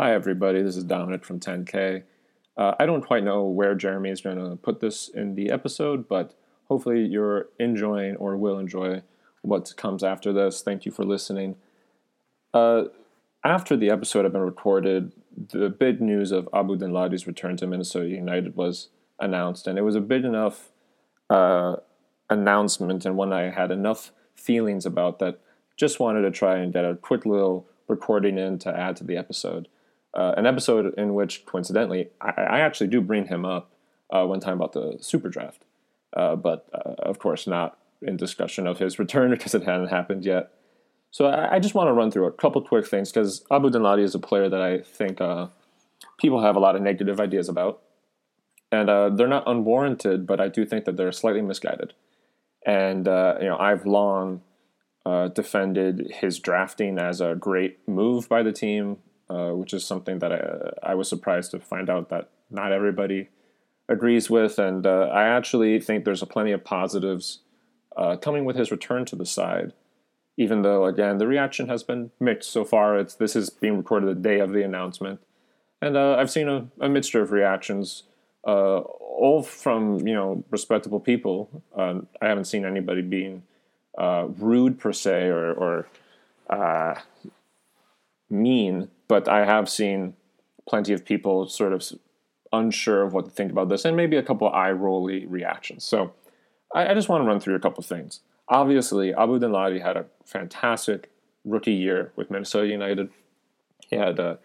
Hi, everybody. This is Dominic from 10K. Uh, I don't quite know where Jeremy is going to put this in the episode, but hopefully you're enjoying or will enjoy what comes after this. Thank you for listening. Uh, after the episode had been recorded, the big news of Abu Danladi's return to Minnesota United was announced, and it was a big enough uh, announcement and one I had enough feelings about that just wanted to try and get a quick little recording in to add to the episode. Uh, an episode in which, coincidentally, I, I actually do bring him up uh, one time about the super draft, uh, but uh, of course not in discussion of his return because it hadn't happened yet. So I, I just want to run through a couple quick things because Abu Danladi is a player that I think uh, people have a lot of negative ideas about, and they're not unwarranted, but I do think that they're slightly misguided. And you know, I've long uh, defended his drafting as a great move by the team, uh, which is something that I, I, was surprised to find out that not everybody agrees with. And uh, I actually think there's a plenty of positives uh, coming with his return to the side. Even though, again, the reaction has been mixed so far. It's this is being recorded the day of the announcement, and uh, I've seen a, a, mixture of reactions, uh, all from you know respectable people. I haven't seen anybody being rude per se or, or mean, but I have seen plenty of people sort of unsure of what to think about this, and maybe a couple eye rolly reactions. So I, I, just want to run through a couple things. Obviously, Abu Danladi had a fantastic rookie year with Minnesota United. He had uh,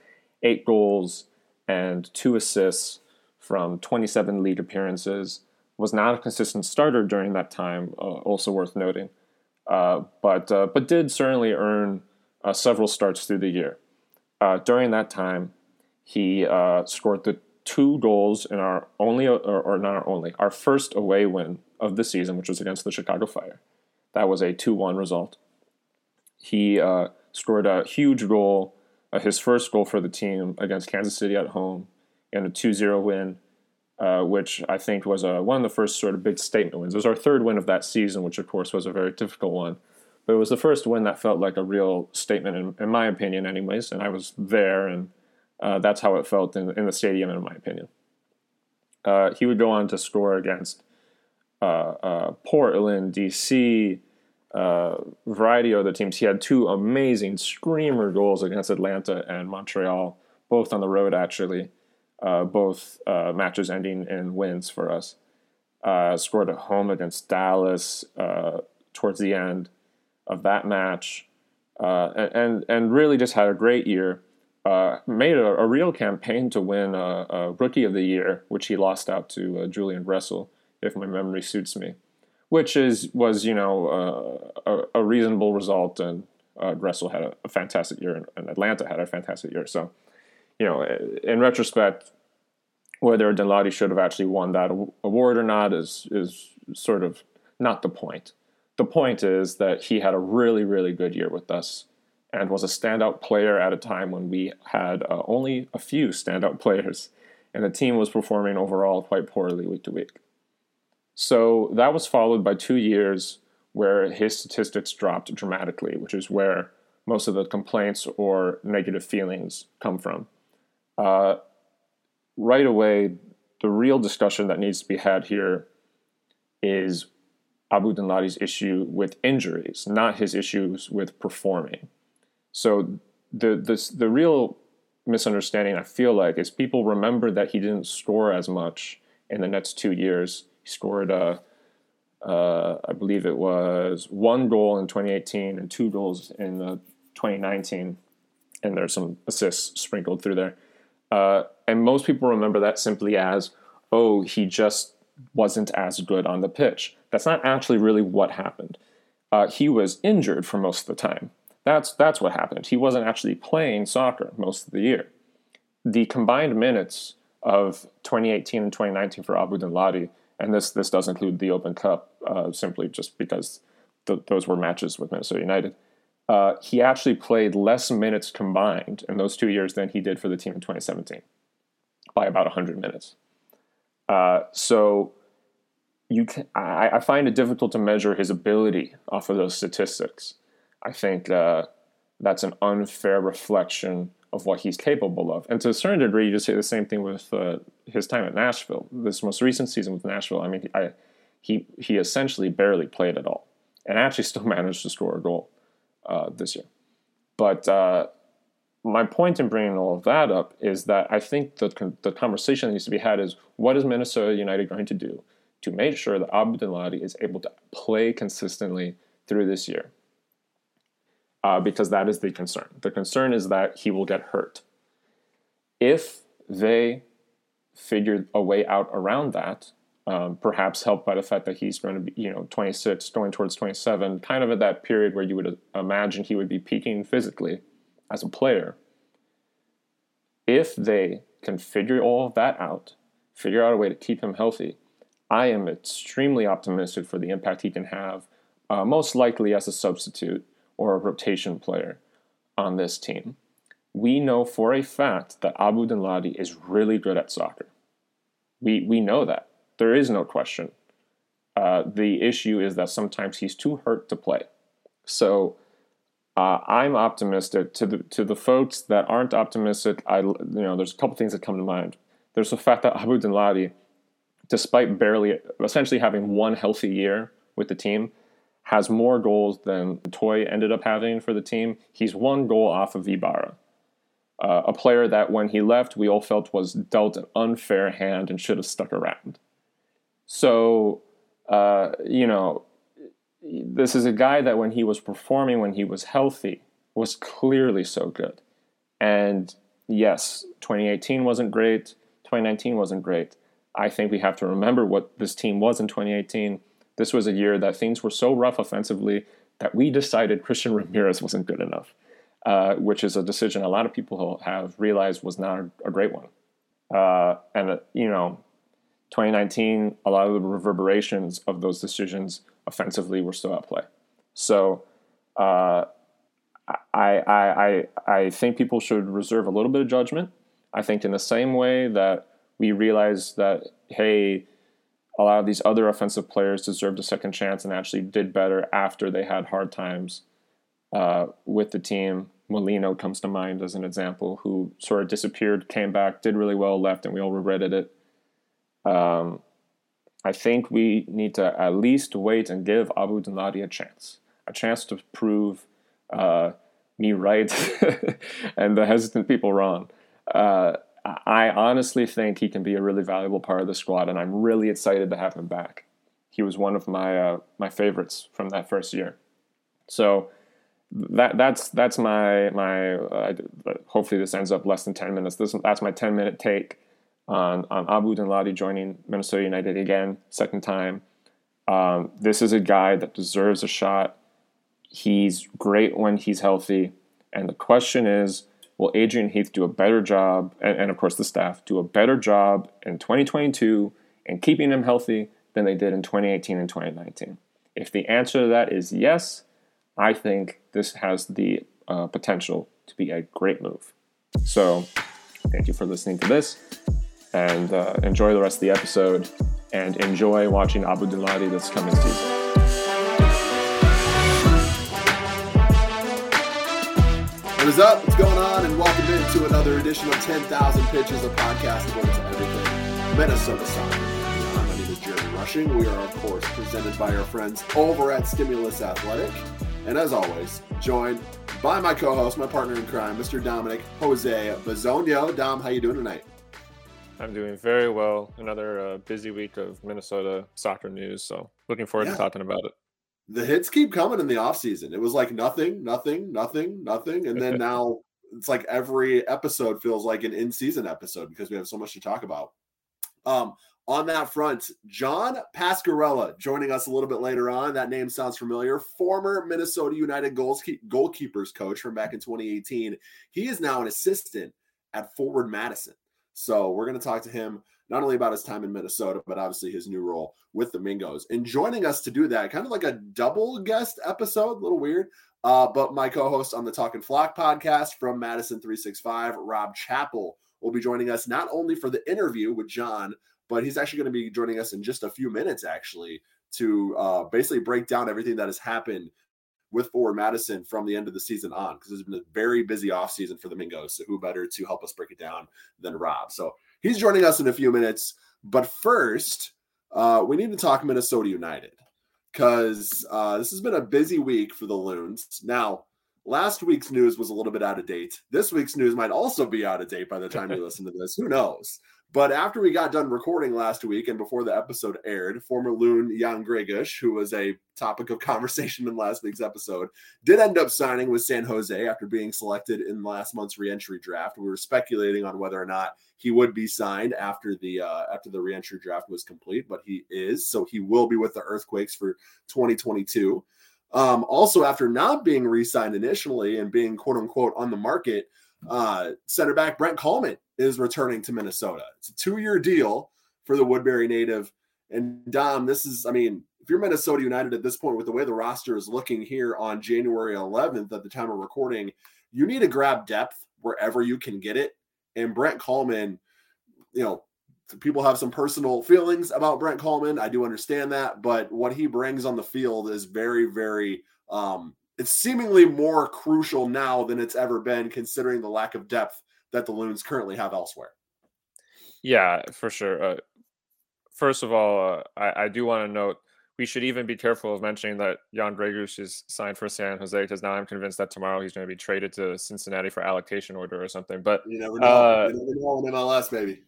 eight goals and two assists from 27 league appearances. Was not a consistent starter during that time. Uh, also worth noting. Uh, but uh, but did certainly earn uh, several starts through the year. During that time, he scored the two goals in our only or, or, not our only our first away win of the season, which was against the Chicago Fire. That was a two-one result. He uh, scored a huge goal, uh, his first goal for the team against Kansas City at home, in a 2-0 win uh, which I think was one of the first sort of big statement wins. It was our third win of that season, which of course was a very difficult one. But it was the first win that felt like a real statement, in, in my opinion, anyways. And I was there, and uh, that's how it felt in, in, the stadium, in my opinion. Uh, he would go on to score against uh, uh, Portland, DC, uh, variety of other teams. He had two amazing screamer goals against Atlanta and Montreal, both on the road, actually uh, both uh, matches ending in wins for us. Uh, scored at home against Dallas towards the end of that match, uh, and, and, really just had a great year. Uh, made a, a, real campaign to win a, a, Rookie of the Year, which he lost out to uh, Julian Gressel, if my memory suits me, which is was you know a, a, reasonable result, and Gressel had a, fantastic year, and, Atlanta had a fantastic year. So you know, in retrospect, whether Danladi should have actually won that award or not is is sort of not the point. The point is that he had a really really good year with us and was a standout player at a time when we had uh, only a few standout players and the team was performing overall quite poorly week to week. So that was followed by 2 years where his statistics dropped dramatically, which is where most of the complaints or negative feelings come from uh, right away, the real discussion that needs to be had here is Abu Danladi's issue with injuries, not his issues with performing. So the the the real misunderstanding I feel like is people remember that he didn't score as much in the next two years. He scored, uh, uh, I believe it was one goal in 2018 and two goals in uh, 2019, and there's some assists sprinkled through there. Uh, and most people remember that simply as, oh, he just wasn't as good on the pitch. That's not actually really what happened. Uh, he was injured for most of the time. That's that's what happened. He wasn't actually playing soccer most of the year. The combined minutes of 2018 and 2019 for Abu Danladi, and this this does include the Open Cup, uh, simply just because th- those were matches with Minnesota United uh, he actually played less minutes combined in those two years than he did for the team in 2017 by about 100 minutes. Uh, so you can, I, I, find it difficult to measure his ability off of those statistics. I think uh, that's an unfair reflection of what he's capable of. And to a certain degree, you just say the same thing with uh, his time at Nashville. This most recent season with Nashville, I mean, I, he he essentially barely played at all, and actually still managed to score a goal uh, this year. But uh, my point in bringing all of that up is that I think the the conversation that needs to be had is what is Minnesota United going to do to make sure that Abu Danladi is able to play consistently through this year? uh, because that is the concern. The concern is that he will get hurt. If they figure a way out around that, um, perhaps helped by the fact that he's going to be, you know, 26, going towards 27, kind of at that period where you would imagine he would be peaking physically as a player. If they can figure all of that out, figure out a way to keep him healthy, I am extremely optimistic for the impact he can have, uh, most likely as a substitute or a rotation player on this team. We know for a fact that Abu Danladi is really good at soccer. We, we know that. There is no question. Uh, the issue is that sometimes he's too hurt to play. So uh, I'm optimistic. To the to the folks that aren't optimistic, I you know there's a couple things that come to mind. There's the fact that Abu Danladi, despite barely essentially having one healthy year with the team, has more goals than Toye ended up having for the team. He's one goal off of Ibarra, uh, a player that when he left, we all felt was dealt an unfair hand and should have stuck around. So, uh, you know, this is a guy that when he was performing, when he was healthy, was clearly so good. And yes, 2018 wasn't great, 2019 wasn't great. I think we have to remember what this team was in 2018 this was a year that things were so rough offensively that we decided Christian Ramirez wasn't good enough, uh, which is a decision a lot of people have realized was not a, great one. Uh, and, uh, you know, 2019, a lot of the reverberations of those decisions offensively were still at play. So uh, I, I, I, I think people should reserve a little bit of judgment. I think in the same way that we realized that, hey, a lot of these other offensive players deserved a second chance and actually did better after they had hard times uh, with the team. Molino comes to mind as an example, who sort of disappeared, came back, did really well, left, and we all regretted it. Um, I think we need to at least wait and give Abu Danladi a chance, a chance to prove uh, me right and the hesitant people wrong. Uh, I honestly think he can be a really valuable part of the squad, and I'm really excited to have him back. He was one of my uh, my favorites from that first year. So that that's that's my my. Uh, hopefully, this ends up less than ten minutes. This that's my ten minute take on on Abu Danladi joining Minnesota United again, second time. Um, this is a guy that deserves a shot. He's great when he's healthy, and the question is will Adrian Heath do a better job, and, and, of course the staff, do a better job in 2022 and keeping him healthy than they did in 2018 and 2019? If the answer to that is yes, I think this has the uh, potential to be a great move. So, thank you for listening to this, and uh, enjoy the rest of the episode, and enjoy watching Abu Danladi this coming season. What is up? What's going on? And welcome into another edition of 10,000 Pitches, a podcast devoted to everything Minnesota soccer. My name is Jeremy Rushing. We are, of course, presented by our friends over at Stimulus Athletic. And as always, joined by my co-host, my partner in crime, Mr. Dominic Jose Bazonio. Dom, how you doing tonight? I'm doing very well. Another uh, busy week of Minnesota soccer news, so looking forward yeah. to talking about it the hits keep coming in the offseason. It was like nothing, nothing, nothing, nothing. And then now it's like every episode feels like an in-season episode because we have so much to talk about. Um, on that front, John Pascarella joining us a little bit later on. That name sounds familiar. Former Minnesota United goals goalkeepers coach from back in 2018. He is now an assistant at Forward Madison. So we're going to talk to him not only about his time in Minnesota, but obviously his new role with the Mingos. And joining us to do that, kind of like a double guest episode, a little weird. Uh, but my co-host on the Talking Flock podcast from Madison 365, Rob Chappell, will be joining us not only for the interview with John, but he's actually going to be joining us in just a few minutes, actually, to uh, basically break down everything that has happened with Forward Madison from the end of the season on because it's been a very busy offseason for the Mingos. So who better to help us break it down than Rob? So he's joining us in a few minutes. But first, uh, we need to talk Minnesota United because uh, this has been a busy week for the Loons. Now, last week's news was a little bit out of date. This week's news might also be out of date by the time you listen to this. Who knows? But after we got done recording last week and before the episode aired, former loon Jan Gregus, who was a topic of conversation in last week's episode, did end up signing with San Jose after being selected in last month's reentry draft. We were speculating on whether or not he would be signed after the uh, after the reentry draft was complete, but he is, so he will be with the Earthquakes for 2022. Um, also, after not being re-signed initially and being quote unquote on the market, uh, center back Brent Kallman is returning to Minnesota. It's a two-year deal for the Woodbury native. And Dom, this is, I mean, if you're Minnesota United at this point, with the way the roster is looking here on January 11th at the time of recording, you need to grab depth wherever you can get it. And Brent Kallman, you know, people have some personal feelings about Brent Kallman. I do understand that, but what he brings on the field is very, very um, it's seemingly more crucial now than it's ever been, considering the lack of depth that the Loons currently have elsewhere. Yeah, for sure. Uh, first of all, uh, I, I, do want to note we should even be careful of mentioning that Jan Gregus is signed for San Jose because now I'm convinced that tomorrow he's going to be traded to Cincinnati for allocation order or something. But you never know. Uh, you never know in MLS, maybe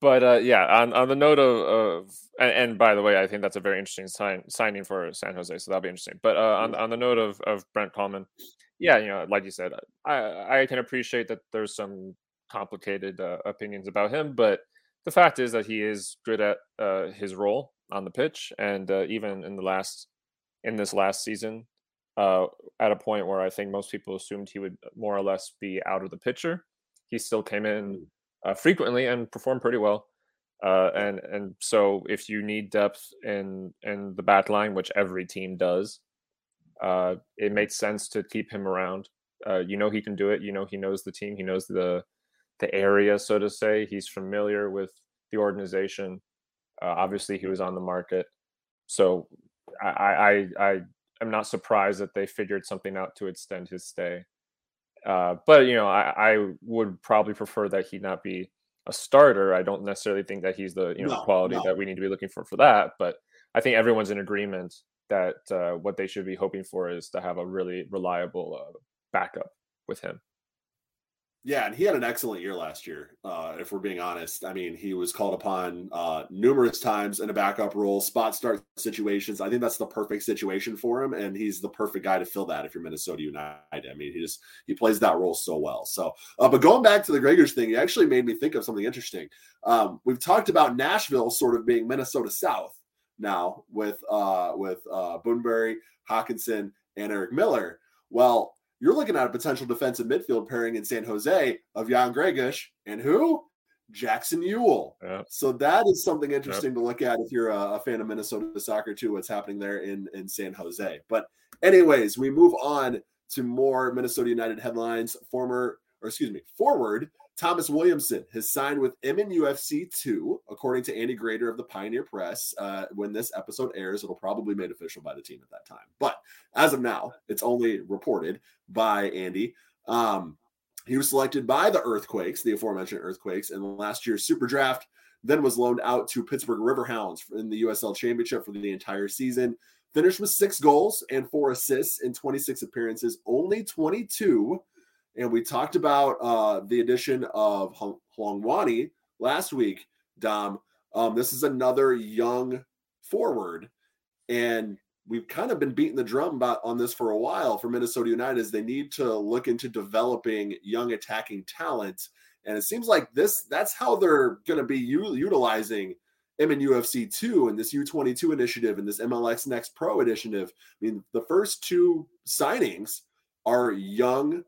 but uh, yeah, on, on the note of, of and, and, by the way, I think that's a very interesting sign, signing for San Jose, so that'll be interesting. But uh, on on the note of of Brent Kallman, yeah, you know, like you said, I I can appreciate that there's some complicated uh, opinions about him, but the fact is that he is good at uh, his role on the pitch, and uh, even in the last in this last season, uh, at a point where I think most people assumed he would more or less be out of the picture, he still came in uh, frequently and performed pretty well. Uh, and and so if you need depth in in the back line, which every team does, uh, it makes sense to keep him around. Uh, you know he can do it. You know he knows the team. He knows the the area, so to say. He's familiar with the organization. Uh, obviously, he was on the market, so I I I am not surprised that they figured something out to extend his stay. Uh, but you know, I, I, would probably prefer that he not be a starter. I don't necessarily think that he's the you know no, quality no. that we need to be looking for for that. But I think everyone's in agreement that uh, what they should be hoping for is to have a really reliable uh, backup with him. Yeah, and he had an excellent year last year. Uh, if we're being honest, I mean, he was called upon uh, numerous times in a backup role, spot start situations. I think that's the perfect situation for him, and he's the perfect guy to fill that. If you're Minnesota United, I mean, he just he plays that role so well. So, uh, but going back to the Gregus thing, it actually made me think of something interesting. Um, we've talked about Nashville sort of being Minnesota South now with uh, with uh, Bunbury, Hawkinson, and Eric Miller. Well, you're looking at a potential defensive midfield pairing in San Jose of Jan Gregus and who? Jackson Yueill. Yep. So that is something interesting yep. to look at if you're a, a, fan of Minnesota soccer too. What's happening there in in San Jose? But anyways, we move on to more Minnesota United headlines. Former, or excuse me, forward Thomas Williamson has signed with MNUFC 2, according to Andy Greder of the Pioneer Press. Uh, when this episode airs, it'll probably be made official by the team at that time. But as of now, it's only reported by Andy. Um, he was selected by the Earthquakes, the aforementioned Earthquakes, in last year's Super Draft, then was loaned out to Pittsburgh Riverhounds in the USL Championship for the entire season. Finished with six goals and four assists in 26 appearances, only 22 and we talked about uh, the addition of Hlongwane last week, Dom. Um, this is another young forward, and we've kind of been beating the drum about on this for a while for Minnesota United. Is they need to look into developing young attacking talent, and it seems like this that's how they're going to be u- utilizing MNUFC two and this U twenty two initiative and this MLS Next Pro initiative. I mean, the first two signings are young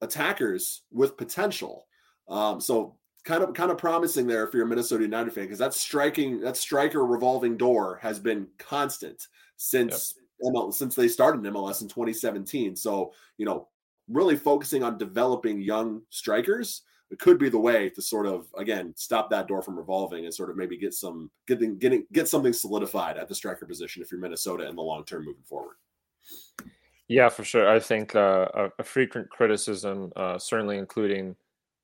attackers with potential. Um, so kind of kind of promising there if you're a Minnesota United fan because that striking that striker revolving door has been constant since yep. ML, since they started MLS in 2017. So you know, really focusing on developing young strikers it could be the way to sort of again stop that door from revolving and sort of maybe get some getting getting get something solidified at the striker position if you're Minnesota in the long term moving forward. Yeah, for sure. I think uh, a, a, frequent criticism, uh, certainly including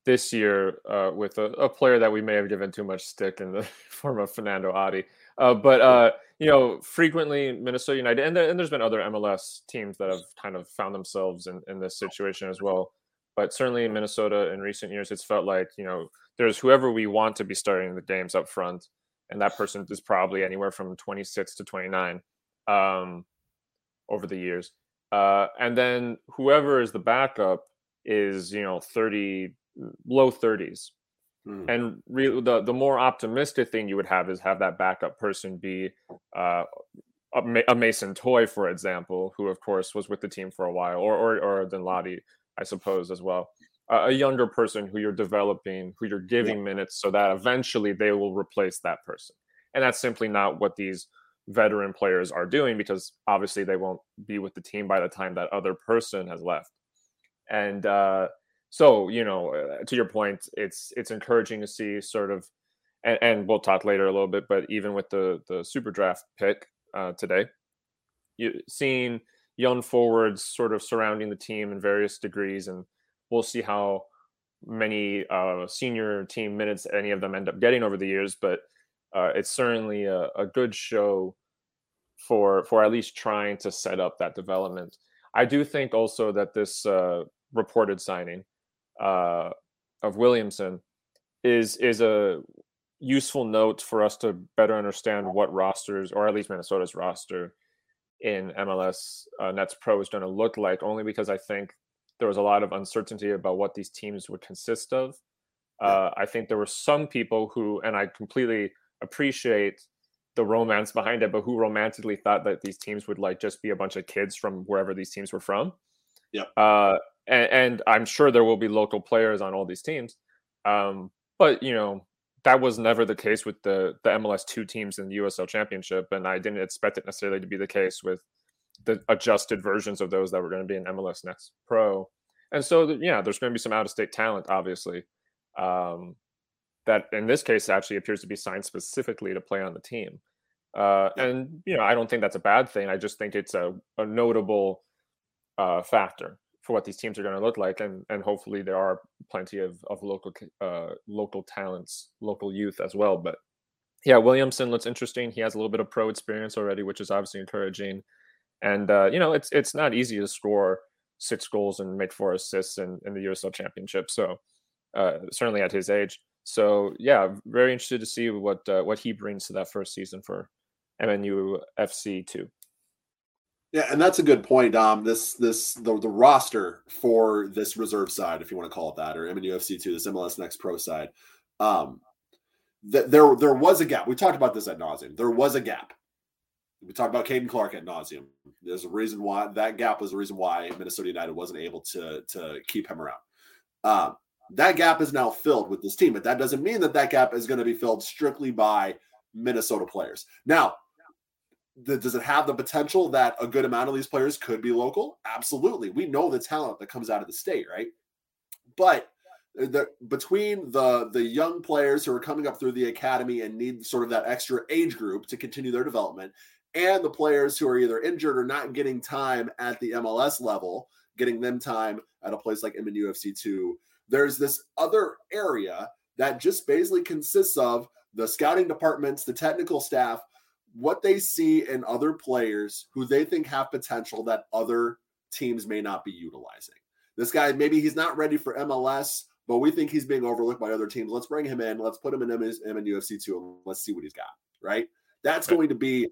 this year uh, with a, a, player that we may have given too much stick in the form of Fernando Adi. Uh, but uh, you know, frequently Minnesota United, and, there, and there's been other MLS teams that have kind of found themselves in, in this situation as well. But certainly in Minnesota in recent years, it's felt like you know there's whoever we want to be starting the games up front, and that person is probably anywhere from 26 to 29 um, over the years. Uh, and then whoever is the backup is you know 30 low 30s mm. and re- the the more optimistic thing you would have is have that backup person be uh, a, a, Mason Toye, for example, who of course was with the team for a while, or or or Danladi, I suppose as well. Uh, a younger person who you're developing, who you're giving yeah. minutes, so that eventually they will replace that person. And that's simply not what these veteran players are doing because obviously they won't be with the team by the time that other person has left. And uh, so you know uh, to your point it's it's encouraging to see sort of and, and, we'll talk later a little bit but even with the the super draft pick uh, today you seeing young forwards sort of surrounding the team in various degrees and we'll see how many uh, senior team minutes any of them end up getting over the years but uh, it's certainly a, a good show for for at least trying to set up that development i do think also that this uh, reported signing uh, of Williamson is is a useful note for us to better understand what rosters, or at least Minnesota's roster in MLS uh, Next Pro is going to look like. Only because I think there was a lot of uncertainty about what these teams would consist of. Uh, I think there were some people who, and I completely appreciate the romance behind it, but who romantically thought that these teams would like just be a bunch of kids from wherever these teams were from. Yeah. Uh, and, and, I'm sure there will be local players on all these teams. Um, but you know that was never the case with the the MLS two teams in the USL Championship, and I didn't expect it necessarily to be the case with the adjusted versions of those that were going to be in MLS Next Pro. And so, yeah, there's going to be some out of state talent, obviously. Um, that in this case actually appears to be signed specifically to play on the team. Uh, and you know, I don't think that's a bad thing. I just think it's a, a notable uh, factor for what these teams are going to look like, and and hopefully there are plenty of of local uh, local talents, local youth as well. But yeah, Williamson looks interesting. He has a little bit of pro experience already, which is obviously encouraging. And uh, you know, it's it's not easy to score six goals and make four assists in, in the USL Championship. So uh, certainly at his age. So yeah, very interested to see what uh, what he brings to that first season for MNU FC too. Yeah, and that's a good point, Dom. This this the, the roster for this reserve side, if you want to call it that, or MNUFC two, this MLS Next Pro side, um, th- there there was a gap. We talked about this at nauseum. There was a gap. We talked about Caden Clark at nauseum. There's a reason why that gap was the reason why Minnesota United wasn't able to to keep him around. Um, that gap is now filled with this team, but that doesn't mean that that gap is going to be filled strictly by Minnesota players. Now, the, does it have the potential that a good amount of these players could be local? Absolutely. We know the talent that comes out of the state, right? But the, between the the young players who are coming up through the academy and need sort of that extra age group to continue their development, and the players who are either injured or not getting time at the MLS level, getting them time at a place like MNU FC two, there's this other area that just basically consists of the scouting departments, the technical staff what they see in other players who they think have potential that other teams may not be utilizing. This guy, maybe he's not ready for MLS, but we think he's being overlooked by other teams. Let's bring him in. Let's put him in MNUFC two and let's see what he's got. Right. That's going to be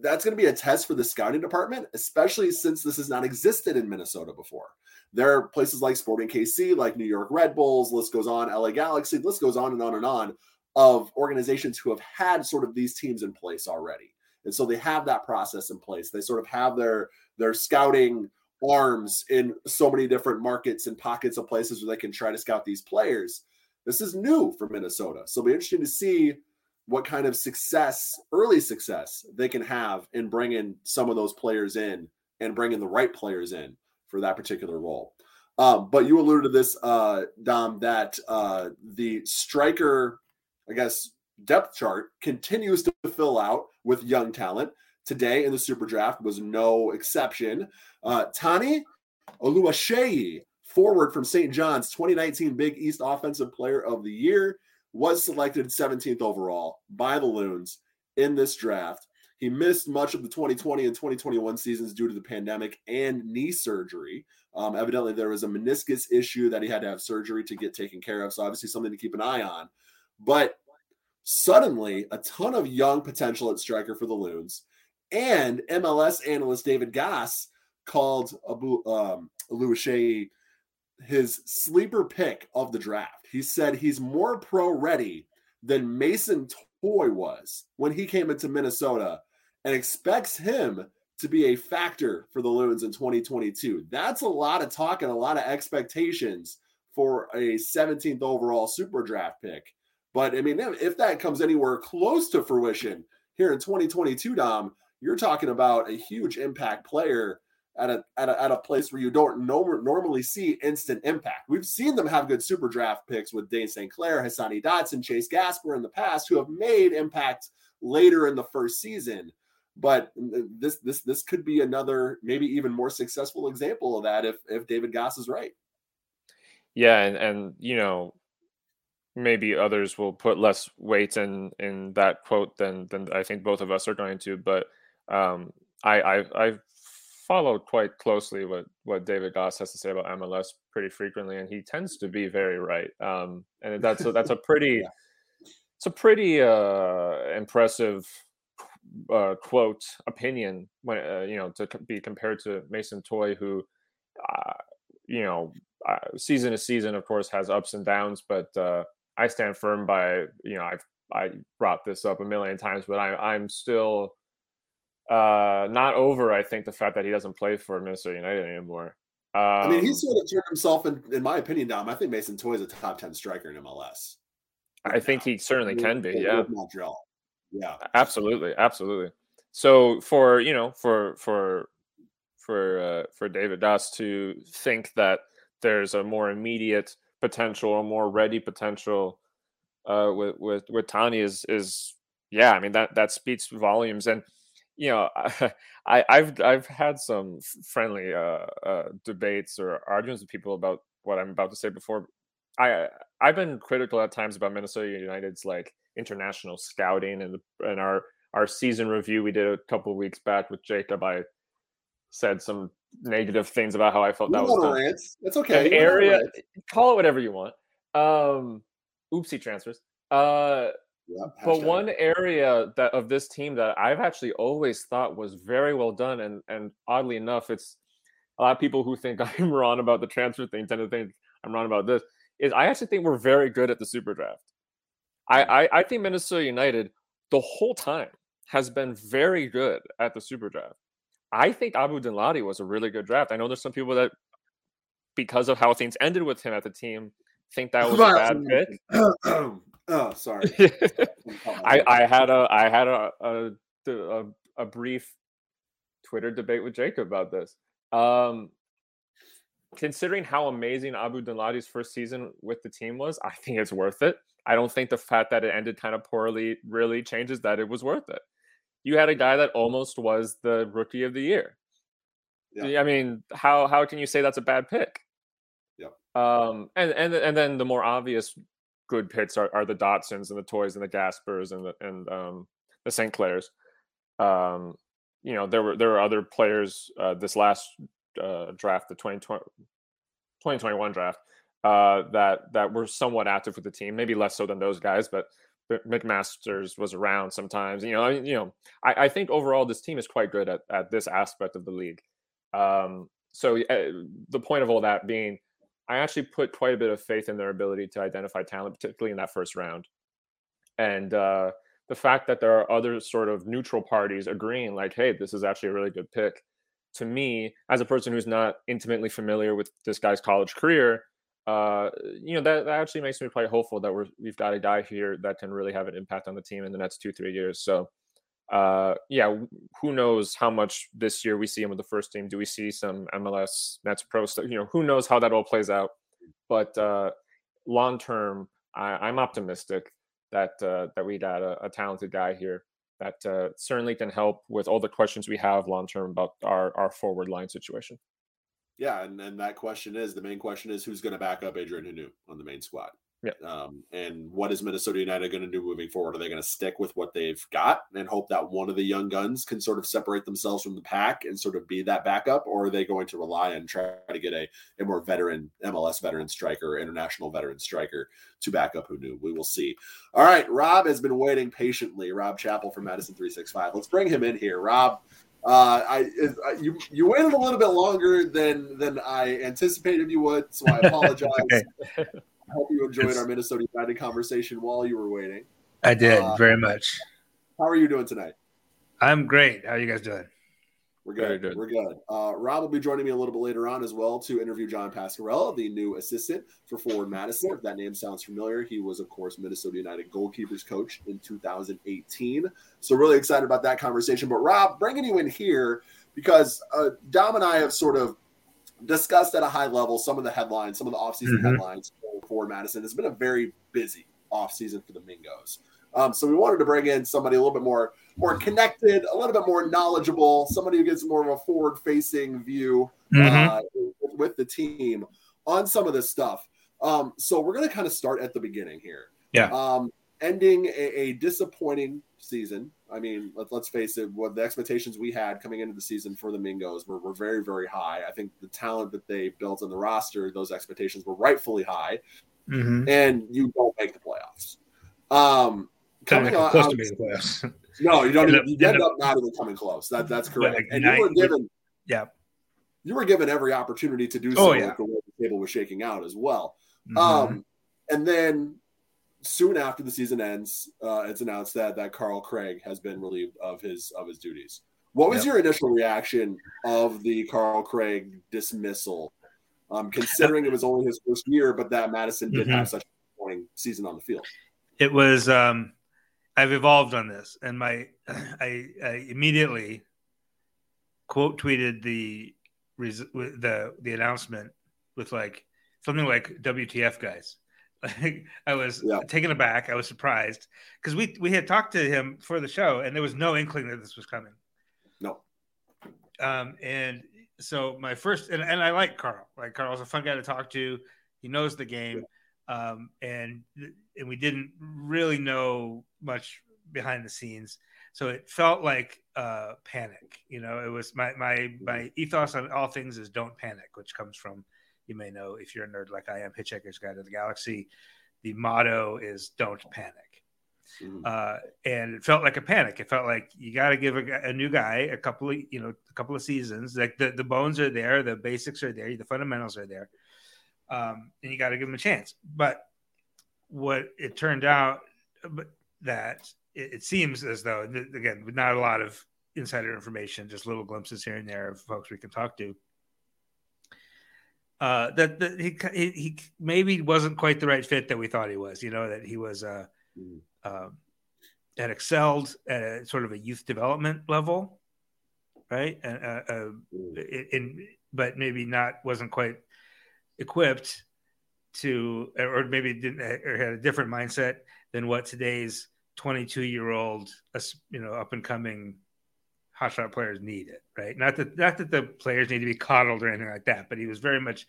that's going to be a test for the scouting department, especially since this has not existed in Minnesota before. There are places like Sporting KC, like New York Red Bulls, list goes on, LA Galaxy, list goes on and on and on of organizations who have had sort of these teams in place already. And so they have that process in place. They sort of have their their scouting arms in so many different markets and pockets of places where they can try to scout these players. This is new for Minnesota. So it'll be interesting to see what kind of success, early success, they can have in bringing some of those players in and bringing the right players in for that particular role. Um, but you alluded to this, uh, Dom, that uh, the striker I guess, depth chart continues to fill out with young talent. today in the Super Draft was no exception. Uh, Tani Oluwaseyi, forward from St. John's, 2019 Big East Offensive Player of the Year, was selected 17th overall by the Loons in this draft. He missed much of the 2020 and 2021 seasons due to the pandemic and knee surgery. Um, evidently, there was a meniscus issue that he had to have surgery to get taken care of. So, obviously, something to keep an eye on. But suddenly, a ton of young potential at striker for the Loons. And MLS analyst David Gass called Abu um, Oluwaseyi his sleeper pick of the draft. He said he's more pro ready than Mason Toye was when he came into Minnesota and expects him to be a factor for the Loons in 2022. That's a lot of talk and a lot of expectations for a 17th overall super draft pick. But I mean, if that comes anywhere close to fruition here in 2022, Dom, you're talking about a huge impact player at a, at a, at a place where you don't normally see instant impact. We've seen them have good super draft picks with Dayne St. Clair, Hassani Dotson, Chase Gasper in the past who have made impact later in the first season. But this this this could be another maybe even more successful example of that if if David Gass is right. Yeah, and and you know maybe others will put less weight in in that quote than than I think both of us are going to, but um, I I I followed quite closely what what David Gass has to say about MLS pretty frequently, and he tends to be very right. Um, and that's a, that's a pretty yeah. it's a pretty uh, impressive uh, quote opinion when uh, you know to be compared to Mason Toye, who uh, you know uh, season to season, of course, has ups and downs, but uh, I stand firm by you know I've I brought this up a million times, but I, I'm still uh, not over. I think the fact that he doesn't play for Minnesota United anymore. Um, I mean, he's um sort of turned himself, in, in my opinion, Dom. I think Mason Toye is a top ten striker in MLS. I think he certainly can be. Yeah, Montreal. Yeah, absolutely, absolutely. So for you know, for for for uh, for David Gass to think that there's a more immediate potential, or more ready potential uh, with with with Tani is is yeah. I mean that that speaks volumes and you know, I, I've I've had some friendly uh, uh, debates or arguments with people about what I'm about to say before. I I've been critical at times about Minnesota United's like international scouting and and our our season review we did a couple weeks back with Jacob. I said some negative things about how I felt we that was done. That's okay. Area, call it whatever you want. Um, oopsie transfers. Uh, but one area that of this team that I've actually always thought was very well done, and and oddly enough, it's a lot of people who think I'm wrong about the transfer thing tend to think I'm wrong about this. Is I actually think we're very good at the super draft. I, mm. I, I think Minnesota United the whole time has been very good at the super draft. I think Abu Danladi was a really good draft. I know there's some people that because of how things ended with him at the team think that was a bad pick. Oh, sorry. I, I had a I had a, a a, a brief Twitter debate with Jacob about this. Um, considering how amazing Abu Danladi's first season with the team was, I think it's worth it. I don't think the fact that it ended kind of poorly really changes that it was worth it. You had a guy that almost was the rookie of the year. Yeah. I mean, how how can you say that's a bad pick? Yeah. Um, and and and then the more obvious good picks are, are the Dotsons and the Toyes and the Gaspers and the and um, the St. Clairs. Um, you know, there were there were other players uh, this last uh, draft, the 2020, 2021 draft, uh, that that were somewhat active with the team. Maybe less so than those guys, but, McMasters was around sometimes. You know, I, you know, I, I think overall this team is quite good at at this aspect of the league. Um, so the point of all that being I actually put quite a bit of faith in their ability to identify talent, particularly in that first round. And uh, the fact that there are other sort of neutral parties agreeing, like, hey, this is actually a really good pick. To me, as a person who's not intimately familiar with this guy's college career, uh, you know that, that actually makes me quite hopeful that we're we've got a guy here that can really have an impact on the team in the next two three years. So uh, yeah, who knows how much this year we see him with the first team? Do we see some MLS Next Pro stuff? You know, who knows how that all plays out? But uh, long term, I, am optimistic that uh, that we got a, a, talented guy here that uh, certainly can help with all the questions we have long term about our our forward line situation. Yeah, and, and that question is the main question is who's going to back up Adrien Hunou on the main squad. Yeah. Um, and what is Minnesota United going to do moving forward? Are they going to stick with what they've got and hope that one of the young guns can sort of separate themselves from the pack and sort of be that backup? Or are they going to rely and try to get a, a more veteran MLS veteran striker, international veteran striker to back up Hunou? We will see. All right. Rob has been waiting patiently. Rob Chappell from Madison 365. Let's bring him in here. Rob, uh, I, I, you you waited a little bit longer than than I anticipated you would, so I apologize. okay. I hope you enjoyed it's, our Minnesota United conversation while you were waiting. I did uh, very much. How are you doing tonight? I'm great. How are you guys doing? We're good. good. We're good. Uh, Rob will be joining me a little bit later on as well to interview John Pascarella, the new assistant for Forward Madison. If that name sounds familiar, he was, of course, Minnesota United goalkeepers coach in 2018. So, really excited about that conversation. But, Rob, bringing you in here because uh, Dom and I have sort of discussed at a high level some of the headlines, some of the offseason mm-hmm. headlines for Madison. It's been a very busy offseason for the Mingos. Um, so we wanted to bring in somebody a little bit more more connected, a little bit more knowledgeable, somebody who gets more of a forward facing view mm-hmm. uh, with the team on some of this stuff. Um, so we're going to kind of start at the beginning here. Yeah. Um, ending a, a, disappointing season. I mean, let, us face it, what the expectations we had coming into the season for the Mingos were, were very, very high. I think the talent that they built on the roster, those expectations were rightfully high. Mm-hmm. And you don't make the playoffs. Um, coming on, close to being the playoffs. No, you don't. Even, you end up not even coming close. That that's correct. Like and you were given, yeah, you were given every opportunity to do oh, so. Oh, yeah. Like the way the table was shaking out as well. Mm-hmm. Um, and then soon after the season ends, uh, it's announced that that Carl Craig has been relieved of his of his duties. What was yep. your initial reaction of the Carl Craig dismissal? Um, considering it was only his first year, but that Madison did mm-hmm. have such a disappointing season on the field. It was. Um, I've evolved on this, and my I, I immediately quote tweeted the the the announcement with like something like WTF guys like I was yeah. taken aback. I was surprised because we we had talked to him for the show, and there was no inkling that this was coming. No. Um, and so my first, and, and I like Carl. Like Carl's a fun guy to talk to. He knows the game, um, and and we didn't really know much behind the scenes, so it felt like uh, panic. You know, it was my my my ethos on all things is don't panic, which comes from you may know if you're a nerd like I am, Hitchhiker's Guide to the Galaxy. The motto is "Don't panic," mm-hmm. uh, and it felt like a panic. It felt like you got to give a, a, new guy a couple of you know a couple of seasons. Like the, the bones are there, the basics are there, the fundamentals are there, um, and you got to give him a chance. But what it turned out, but that it, it seems as though again, with not a lot of insider information, just little glimpses here and there of folks we can talk to uh, that, that he, he, he maybe wasn't quite the right fit that we thought he was. You know that he was uh, mm. uh, had excelled at a, sort of a youth development level, right? And uh, uh, mm. in, but maybe not wasn't quite equipped to, or maybe didn't or had a different mindset than what today's 22 year old, you know, up and coming hotshot players need it, right? Not that not that the players need to be coddled or anything like that, but he was very much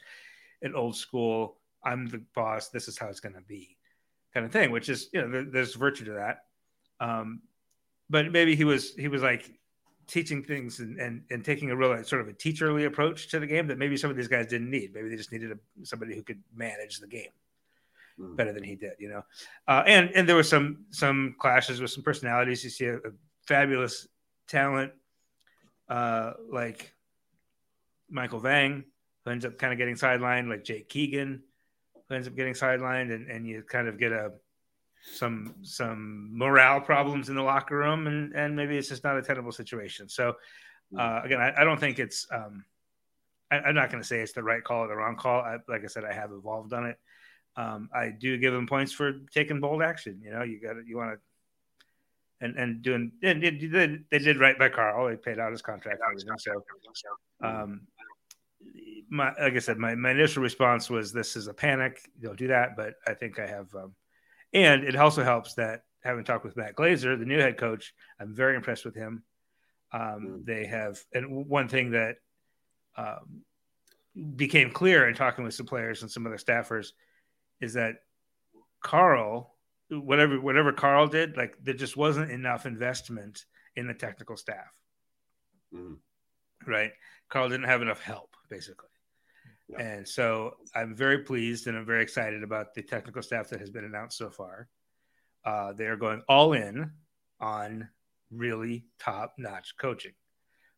an old school. I'm the boss. This is how it's going to be, kind of thing. Which is you know there, there's virtue to that. Um, but maybe he was he was like teaching things and, and, and taking a real like, sort of a teacherly approach to the game that maybe some of these guys didn't need. Maybe they just needed a, somebody who could manage the game mm. better than he did, you know. Uh, and and there was some some clashes with some personalities. You see a, a fabulous talent uh, like Michael Vang, who ends up kind of getting sidelined, like Jake Keegan, who ends up getting sidelined, and, and you kind of get a some some morale problems in the locker room, and and maybe it's just not a tenable situation. So uh, again, I, I, don't think it's. Um, I, am not going to say it's the right call or the wrong call. I, like I said, I have evolved on it. Um, I do give them points for taking bold action. You know, you got you want to and and doing and they did, they did right by Carl. They paid out his contract. So, um, my like I said, my, my initial response was this is a panic. Don't do that. But I think I have, um, and it also helps that having talked with Matt Glazier, the new head coach, I'm very impressed with him. Um, mm. They have, and one thing that um, became clear in talking with some players and some other staffers is that Carl, whatever whatever Carl did, like there just wasn't enough investment in the technical staff. Mm. Right, Carl didn't have enough help, basically. Yeah. And so I'm very pleased and I'm very excited about the technical staff that has been announced so far. Uh, they are going all in on really top notch coaching,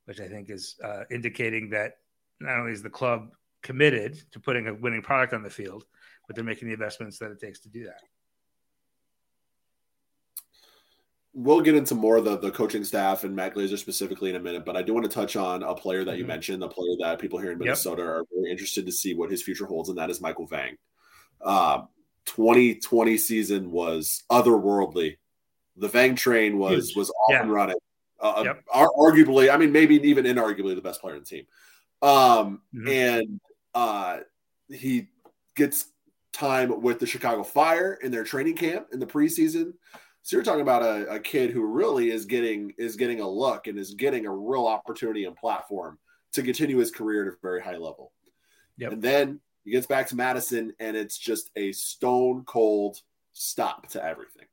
which I think is uh, indicating that not only is the club committed to putting a winning product on the field, but they're making the investments that it takes to do that. We'll get into more of the, the coaching staff and Matt Glazier specifically in a minute, but I do want to touch on a player that you mm-hmm. mentioned, a player that people here in Minnesota yep. are very interested to see what his future holds, and that is Michael Vang. Uh, 2020 season was otherworldly. The Vang train was Huge. was off yeah. and running. Uh, yep. Arguably, I mean, maybe even inarguably the best player in the team. Um, mm-hmm. And uh, he gets time with the Chicago Fire in their training camp in the preseason. So you're talking about a, a, kid who really is getting is getting a look and is getting a real opportunity and platform to continue his career at a very high level. Yep. And then he gets back to Madison, and it's just a stone cold stop to everything.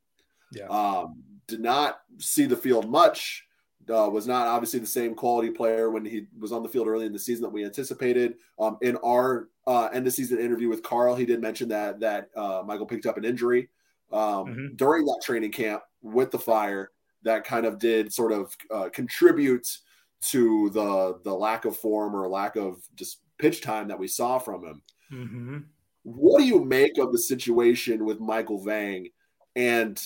Yeah. Um, did not see the field much. Uh, was not obviously the same quality player when he was on the field early in the season that we anticipated. Um, in our uh, end of season interview with Carl, he did mention that that uh, Michael picked up an injury um, mm-hmm. during that training camp with the Fire that kind of did sort of uh, contribute to the the lack of form or lack of just pitch time that we saw from him. Mm-hmm. What do you make of the situation with Michael Vang? And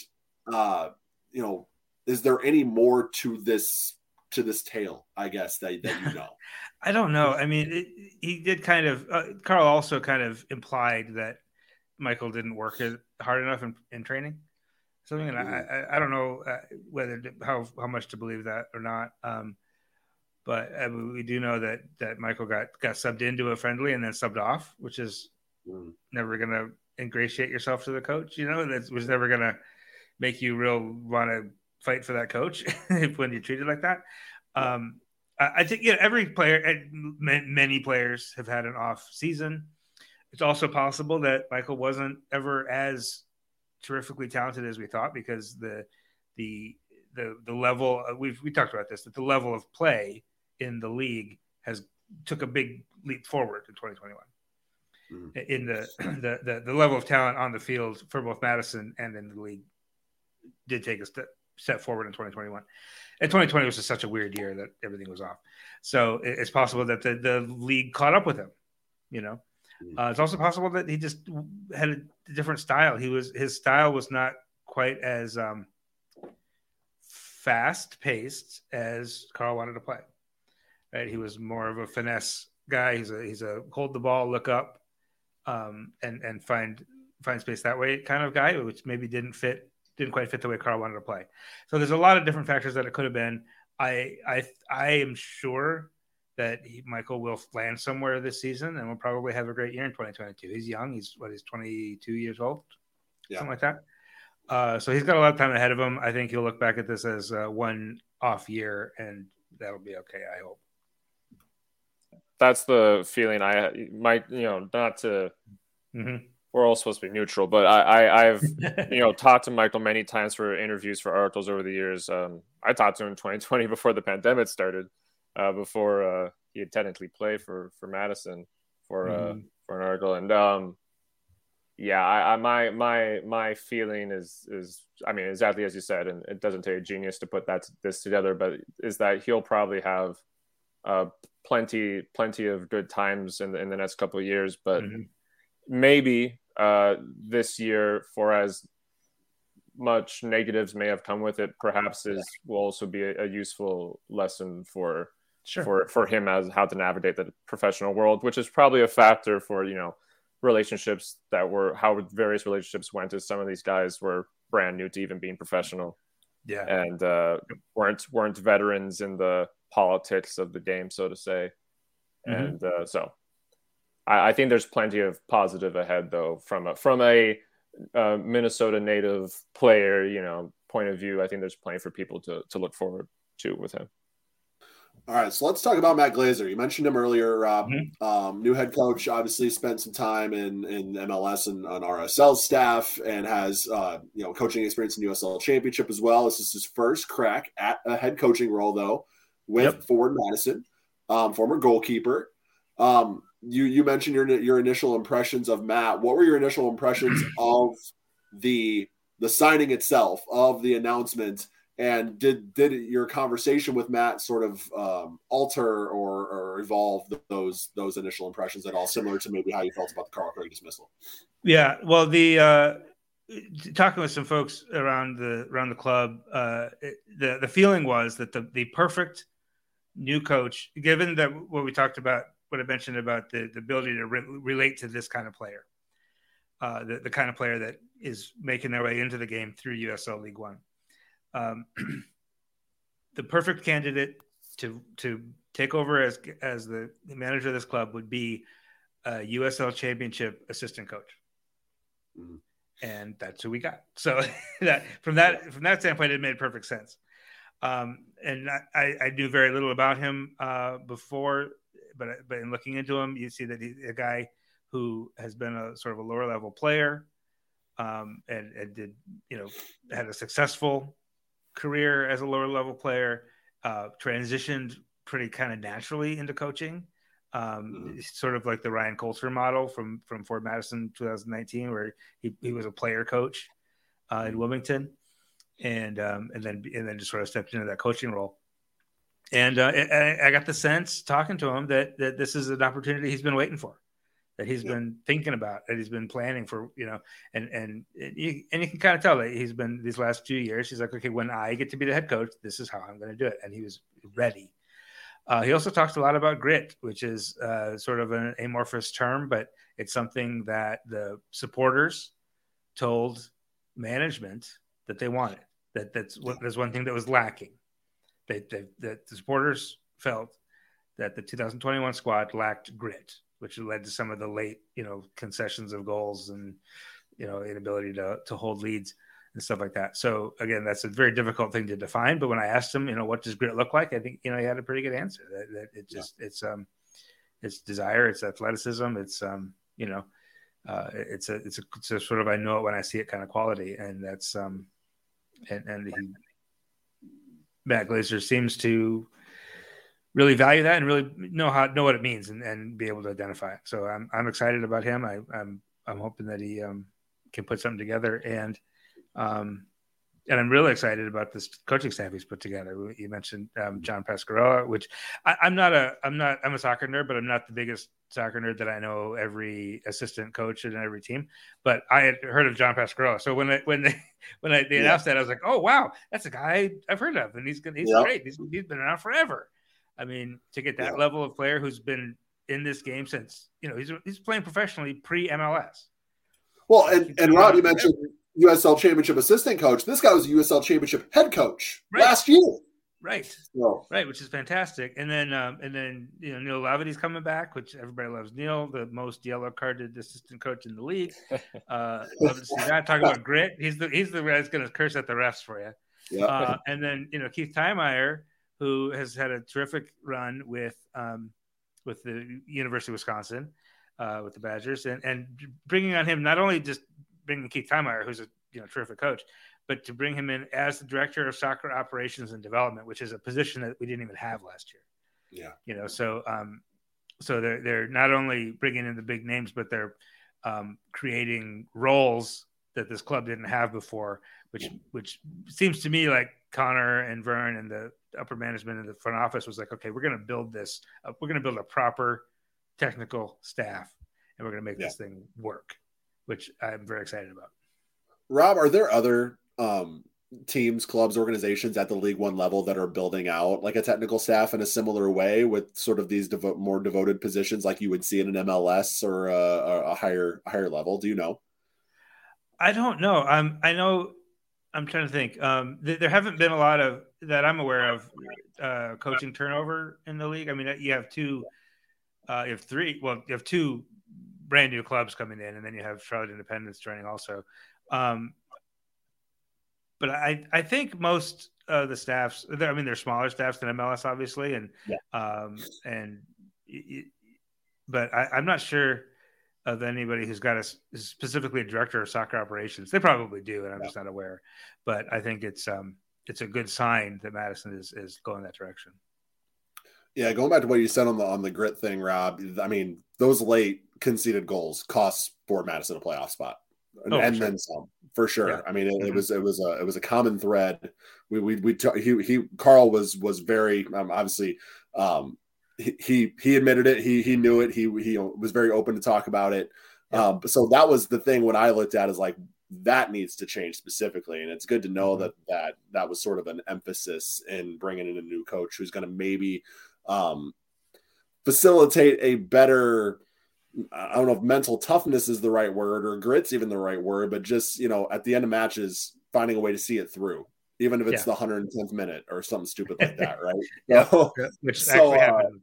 uh, you know, is there any more to this to this tale? I guess that that you know. I don't know. I mean, it, he did kind of. Uh, Carl also kind of implied that Michael didn't work hard enough in, in training. Something, and. I, I, I don't know uh, whether how how much to believe that or not. Um, but uh, we do know that that Michael got got subbed into a friendly and then subbed off, which is mm. never going to ingratiate yourself to the coach. You know, that was never going to make you real want to fight for that coach when you're treated like that. Um, I, I think yeah, every player, many players have had an off season. It's also possible that Michael wasn't ever as terrifically talented as we thought because the the the the level uh, we've we talked about this that the level of play in the league has took a big leap forward in 2021 mm. in the, the, the the level of talent on the field for both Madison and in the league did take a step step forward in 2021 and 2020 was just such a weird year that everything was off so it's possible that the, the league caught up with him you know. Uh, it's also possible that he just had a different style he was his style was not quite as um, fast paced as Carl wanted to play right? He was more of a finesse guy. He's a he's a hold the ball, look up, um, and and find find space that way kind of guy, which maybe didn't fit didn't quite fit the way Carl wanted to play. So there's a lot of different factors that it could have been. I I I am sure that he, Michael will land somewhere this season and will probably have a great year in 2022. He's young. He's what? He's 22 years old, yeah. something like that. Uh, so he's got a lot of time ahead of him. I think he'll look back at this as uh, one off year, and that'll be okay. I hope that's the feeling I might, you know, not to. Mm-hmm. We're all supposed to be neutral, but I, I have you know talked to Michael many times for interviews for articles over the years. Um, I talked to him in 2020 before the pandemic started, uh, before uh, he had technically played for for Madison for uh, mm-hmm. for an article, and um, yeah, I, I, my my my feeling is is I mean exactly as you said, and it doesn't take a genius to put that this together, but is that he'll probably have uh, plenty plenty of good times in the, in the next couple of years, but mm-hmm. maybe uh, this year, for as much negatives may have come with it, perhaps is will also be a, a useful lesson for sure. for for him as how to navigate the professional world, which is probably a factor for you know relationships that were how various relationships went as some of these guys were brand new to even being professional yeah and uh, weren't weren't veterans in the politics of the game, so to say. Mm-hmm. And uh, so I, I, think there's plenty of positive ahead, though, from a, from a uh, Minnesota native player, you know, point of view, I think there's plenty for people to to look forward to with him. All right, so let's talk about Matt Glazier. You mentioned him earlier. Rob, mm-hmm. um, new head coach, obviously spent some time in in MLS and on RSL staff, and has uh, you know coaching experience in USL Championship as well. This is his first crack at a head coaching role, though, with yep. Forward Madison, um, former goalkeeper. Um, you you mentioned your your initial impressions of Matt. What were your initial impressions of the the signing itself of the announcement? And did did your conversation with Matt sort of um, alter or, or evolve those those initial impressions at all, similar to maybe how you felt about the Carl Craig dismissal? Yeah, well, the uh, talking with some folks around the around the club, uh, it, the the feeling was that the the perfect new coach, given that what we talked about, what I mentioned about the the ability to re- relate to this kind of player, uh, the the kind of player that is making their way into the game through USL League One um, the perfect candidate to to take over as as the manager of this club would be a USL Championship assistant coach, mm-hmm. and that's who we got. So that from that from that standpoint, it made perfect sense. Um, and I, I knew very little about him uh, before, but but in looking into him, you see that he's a guy who has been a sort of a lower level player, um, and, and did you know had a successful career as a lower level player, uh, transitioned pretty kind of naturally into coaching. Um, mm-hmm. Sort of like the Ryan Coulter model from from Forward Madison 2019, where he, he was a player coach uh, in mm-hmm. Wilmington, and um, and then and then just sort of stepped into that coaching role. And uh, I, I got the sense talking to him that that this is an opportunity he's been waiting for that he's yeah. been thinking about, that he's been planning for, you know, and and and you, and you can kind of tell that he's been these last two years. He's like, okay, when I get to be the head coach, this is how I'm going to do it, and he was ready. Uh, he also talks a lot about grit, which is uh, sort of an amorphous term, but it's something that the supporters told management that they wanted. That that's what there's one thing that was lacking. They, they, that the supporters felt that the 2021 squad lacked grit which led to some of the late, you know, concessions of goals and you know inability to to hold leads and stuff like that. So again, that's a very difficult thing to define. But when I asked him, you know, what does grit look like, I think you know he had a pretty good answer. That, that it just yeah. it's um it's desire, it's athleticism, it's um you know uh, it's a it's a, it's a sort of I know it when I see it kind of quality, and that's um and and he Matt Glazier seems to really value that and really know how know what it means and, and be able to identify it. So I'm I'm excited about him. I, I'm I'm hoping that he um, can put something together and um, and I'm really excited about this coaching staff he's put together. You mentioned um, John Pascarella, which I, am not a I'm not I'm a soccer nerd, but I'm not the biggest soccer nerd that I know every assistant coach in every team. But I had heard of John Pascarella, so when I, when they when I, they announced yeah. that, I was like, oh wow, that's a guy I've heard of, and he's he's great. He's, he's been around forever. I mean, to get that yeah. level of player who's been in this game since you know he's he's playing professionally pre MLS. Well, and and Rob, you mentioned USL Championship assistant coach. This guy was a USL Championship head coach right. last year. Right. So. Right, which is fantastic. And then um, and then you know Neil Hlavaty's coming back, which everybody loves Neil, the most yellow carded assistant coach in the league. Uh love to see that. Talking about grit. He's the he's the guy that's gonna curse at the refs for you. Yeah. Uh, and then you know Keith Tiemeyer who has had a terrific run with um, with the University of Wisconsin uh, with the Badgers, and and bringing on him not only just bringing Keith Tiemeyer, who's a you know terrific coach, but to bring him in as the director of soccer operations and development, which is a position that we didn't even have last year. Yeah, you know, so um, so they're they're not only bringing in the big names, but they're um, creating roles that this club didn't have before, which which seems to me like Connor and Vern and the upper management and the front office was like, okay, we're going to build this. Uh, we're going to build a proper technical staff, and we're going to make yeah. this thing work, which I'm very excited about. Rob, are there other um, teams, clubs, organizations at the League One level that are building out like a technical staff in a similar way with sort of these devo- more devoted positions, like you would see in an MLS or a, a higher higher level? Do you know? I don't know. Um, I know I'm trying to think. Um, th- there haven't been a lot of that I'm aware of uh, coaching turnover in the league. I mean, you have two, uh, you have three. Well, you have two brand new clubs coming in, and then you have Charlotte Independence joining also. Um, but I I think most of the staffs, I mean, they're smaller staffs than MLS, obviously, and yeah. um, and but I, I'm not sure of anybody who's got a specifically a director of soccer operations. They probably do, and I'm yeah. just not aware. But I think it's um it's a good sign that Madison is is going that direction. Yeah, going back to what you said on the on the grit thing, Rob. I mean, those late conceded goals cost Forward Madison a playoff spot, and, oh, and sure. then some for sure. Yeah. I mean, it, mm-hmm. it, was it was a it was a common thread. We we we t- he he Carl was was very um, obviously um, he he admitted it. He he knew it. He he was very open to talk about it. Yeah. Um, so that was the thing when I looked at is like that needs to change specifically, and it's good to know mm-hmm. that that that was sort of an emphasis in bringing in a new coach who's going to maybe um, facilitate a better. I don't know if mental toughness is the right word or grit's even the right word, but just you know, at the end of matches, finding a way to see it through even if it's yeah. the 110th minute or something stupid like that, right? yeah, so, which so, actually uh, happened.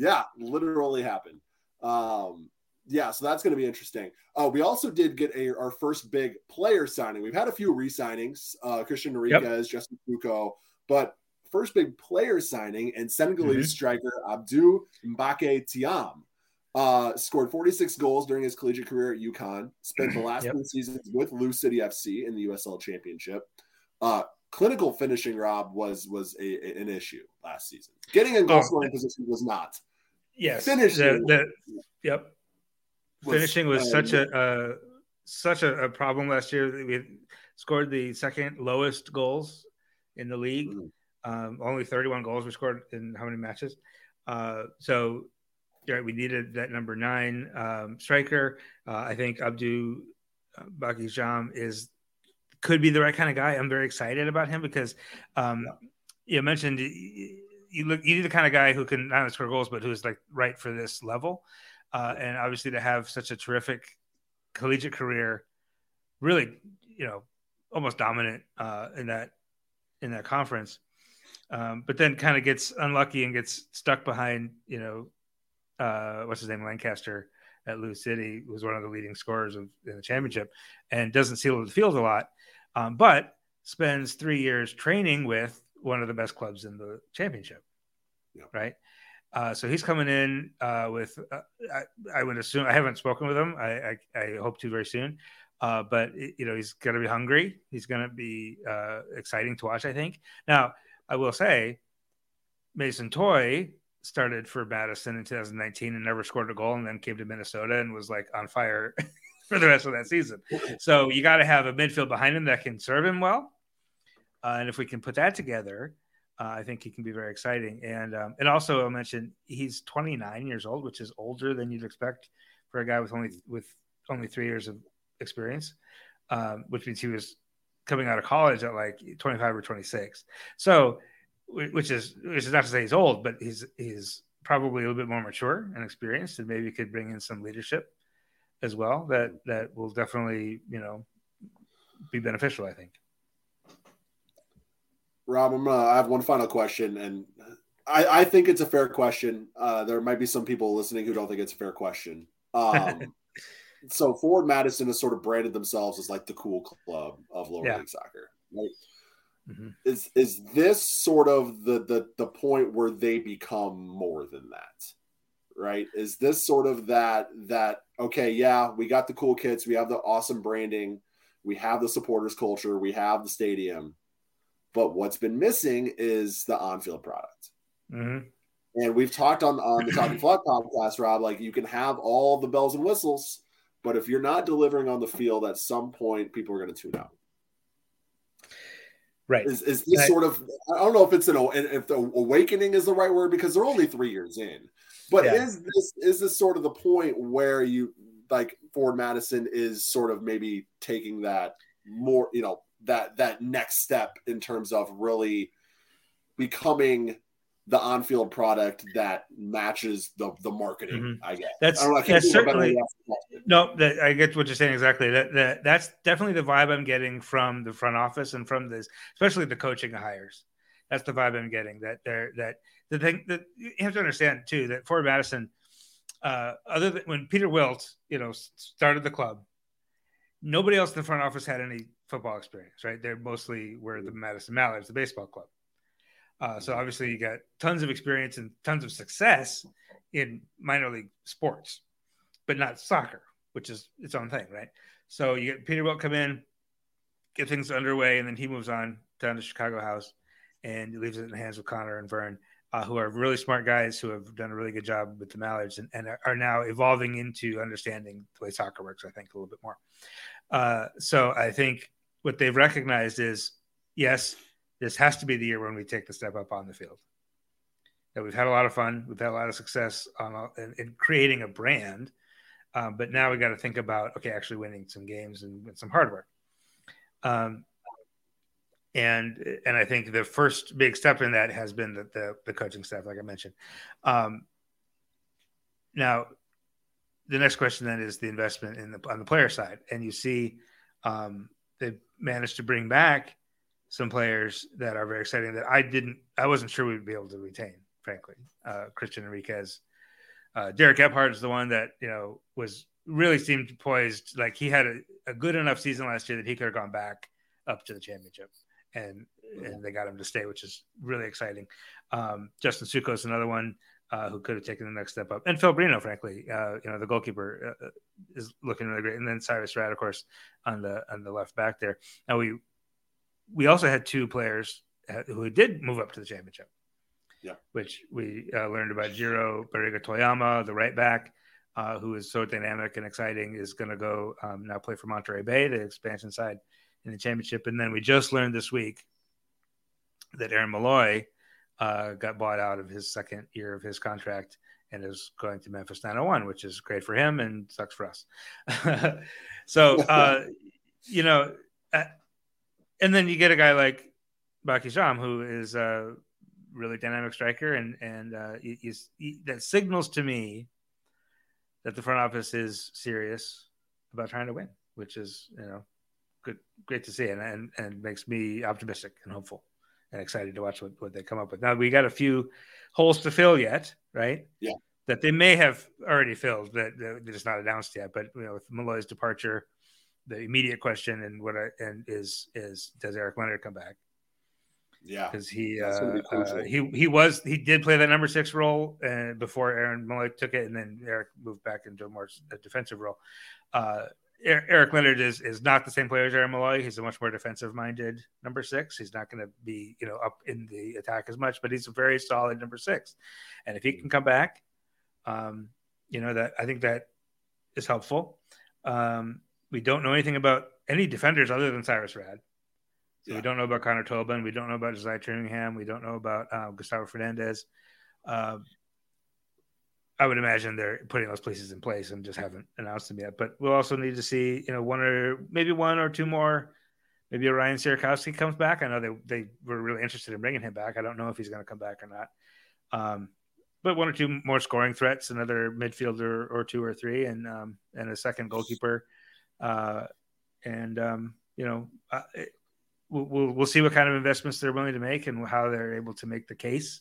Yeah, literally happened. Um, yeah, so that's going to be interesting. Uh, we also did get a, our first big player signing. We've had a few re-signings, uh, Christian Enriquez, yep. Justin Fuco, but first big player signing and Senegalese mm-hmm. striker Abdou Mbacke Thiam uh, scored 46 goals during his collegiate career at UConn. Spent the last yep. two seasons with Lou City FC in the USL Championship. Uh, clinical finishing, Rob, was was a, a, an issue last season. Getting in goal oh, scoring position was not. Yes, finishing. The, the, yep, was, finishing was uh, such a uh, such a, a, problem last year. We scored the second lowest goals in the league. Mm-hmm. Um, only 31 goals were scored in how many matches? Uh, so yeah, we needed that number nine um, striker. Uh, I think Abdou uh, Mbacke Thiam is could be the right kind of guy. I'm very excited about him because um, you mentioned you look you need the kind of guy who can not only score goals but who's like right for this level. Uh, and obviously to have such a terrific collegiate career, really, you know, almost dominant uh, in that in that conference. Um, but then kind of gets unlucky and gets stuck behind, you know, uh, what's his name, Lancaster at Lou City, was one of the leading scorers of, in the championship, and doesn't seal the field a lot um, but spends three years training with one of the best clubs in the championship. Yeah. Right. Uh, so he's coming in uh, with, uh, I, I, would assume, I haven't spoken with him. I, I, I hope to very soon. Uh, but, you know, he's going to be hungry. He's going to be uh, exciting to watch, I think. Now, I will say, Mason Toye started for Madison in 2019 and never scored a goal and then came to Minnesota and was like on fire for the rest of that season. So you got to have a midfield behind him that can serve him well. Uh, and if we can put that together, uh, I think he can be very exciting. And um, and also I'll mention he's 29 years old, which is older than you'd expect for a guy with only with only three years of experience, um, which means he was coming out of college at like 25 or 26. So, which is which is not to say he's old, but he's he's probably a little bit more mature and experienced, and maybe could bring in some leadership as well that that will definitely you know be beneficial i think rob i'm gonna i have one final question and i i think it's a fair question uh there might be some people listening who don't think it's a fair question um so Forward madison has sort of branded themselves as like the cool club of lower yeah. league soccer right mm-hmm. is is this sort of the the the point where they become more than that right? Is this sort of that that okay, yeah, we got the cool kits, we have the awesome branding, we have the supporters culture, we have the stadium, but what's been missing is the on-field product. Mm-hmm. And we've talked on on the Talking Flock podcast, Rob. Like you can have all the bells and whistles, but if you're not delivering on the field, at some point, people are going to tune out. Right. Is, is this sort of? I don't know if it's an if the awakening is the right word because they're only three years in. But yeah. is this is this sort of the point where you like Forward Madison is sort of maybe taking that more, you know, that that next step in terms of really becoming the on-field product that matches the the marketing. Mm-hmm. I guess that's I that's certainly no. That, I get what you're saying exactly. That, that that's definitely the vibe I'm getting from the front office and from this, especially the coaching hires. That's the vibe I'm getting. That they're that the thing that you have to understand too that Forward Madison uh, other than when Peter Wilt, you know, started the club, nobody else in the front office had any football experience, right? They're mostly were the Madison Mallards, the baseball club. Uh, so obviously, you got tons of experience and tons of success in minor league sports, but not soccer, which is its own thing, right? So you get Peter Wilt come in, get things underway, and then he moves on down to Chicago House and leaves it in the hands of Connor and Vern, uh, who are really smart guys who have done a really good job with the Mallards and, and are now evolving into understanding the way soccer works, I think, a little bit more. Uh, so I think what they've recognized is yes, this has to be the year when we take the step up on the field. That we've had a lot of fun, we've had a lot of success on in, in creating a brand, um, but now we got to think about okay, actually winning some games and, and some hard work. Um, and and I think the first big step in that has been the the, the coaching staff, like I mentioned. Um, now, the next question then is the investment in the on the player side, and you see um, they managed to bring back some players that are very exciting that I didn't, I wasn't sure we'd be able to retain, frankly. Uh, Christian Enriquez, uh, Derek Gebhard is the one that you know was really seemed poised, like he had a, a good enough season last year that he could have gone back up to the championship and and they got him to stay, which is really exciting. Um, Justin Suko is another one uh, who could have taken the next step up, and Phil Breno, frankly, uh, you know the goalkeeper uh, uh, is looking really great, and then Cyrus Rad, of course, on the on the left back there. Now we we also had two players uh, who did move up to the championship. Yeah, which we uh, learned about Jiro Barriga Toyama, the right back. who is so dynamic and exciting is going to go um, now play for Monterey Bay, the expansion side in the championship. And then we just learned this week that Aaron Molloy uh, got bought out of his second year of his contract and is going to Memphis 901, which is great for him and sucks for us. so, uh, you know, uh, and then you get a guy like Mbacke Thiam, who is a really dynamic striker, and and uh, he's, he, that signals to me that the front office is serious about trying to win, which is you know good, great to see, and and, and makes me optimistic and hopeful and excited to watch what, what they come up with. Now we got a few holes to fill yet, right? Yeah. That they may have already filled that they're just not announced yet. But you know, with Molloy's departure, the immediate question and what I, and is is does Eric Leonard come back? Yeah, because he uh, uh, he he was he did play that number six role uh, before Aaron Molloy took it, and then Eric moved back into a more defensive role. Eric Leonard is is not the same player as Aaron Molloy. He's a much more defensive minded number six. He's not going to be you know up in the attack as much, but he's a very solid number six. And if he can come back, um, you know that I think that is helpful. Um, we don't know anything about any defenders other than Cyrus Rad. So yeah. we don't know about Connor Tobin. We don't know about Josiah Trimmingham. We don't know about uh, Gustavo Fernandez. Uh, I would imagine they're putting those places in place and just haven't announced them yet. But we'll also need to see, you know, one or maybe one or two more. Maybe Ryan Sierakowski comes back. I know they they were really interested in bringing him back. I don't know if he's going to come back or not. Um, but one or two more scoring threats, another midfielder or two or three, and um, and a second goalkeeper, uh, and um, you know, uh, it, we'll we'll see what kind of investments they're willing to make and how they're able to make the case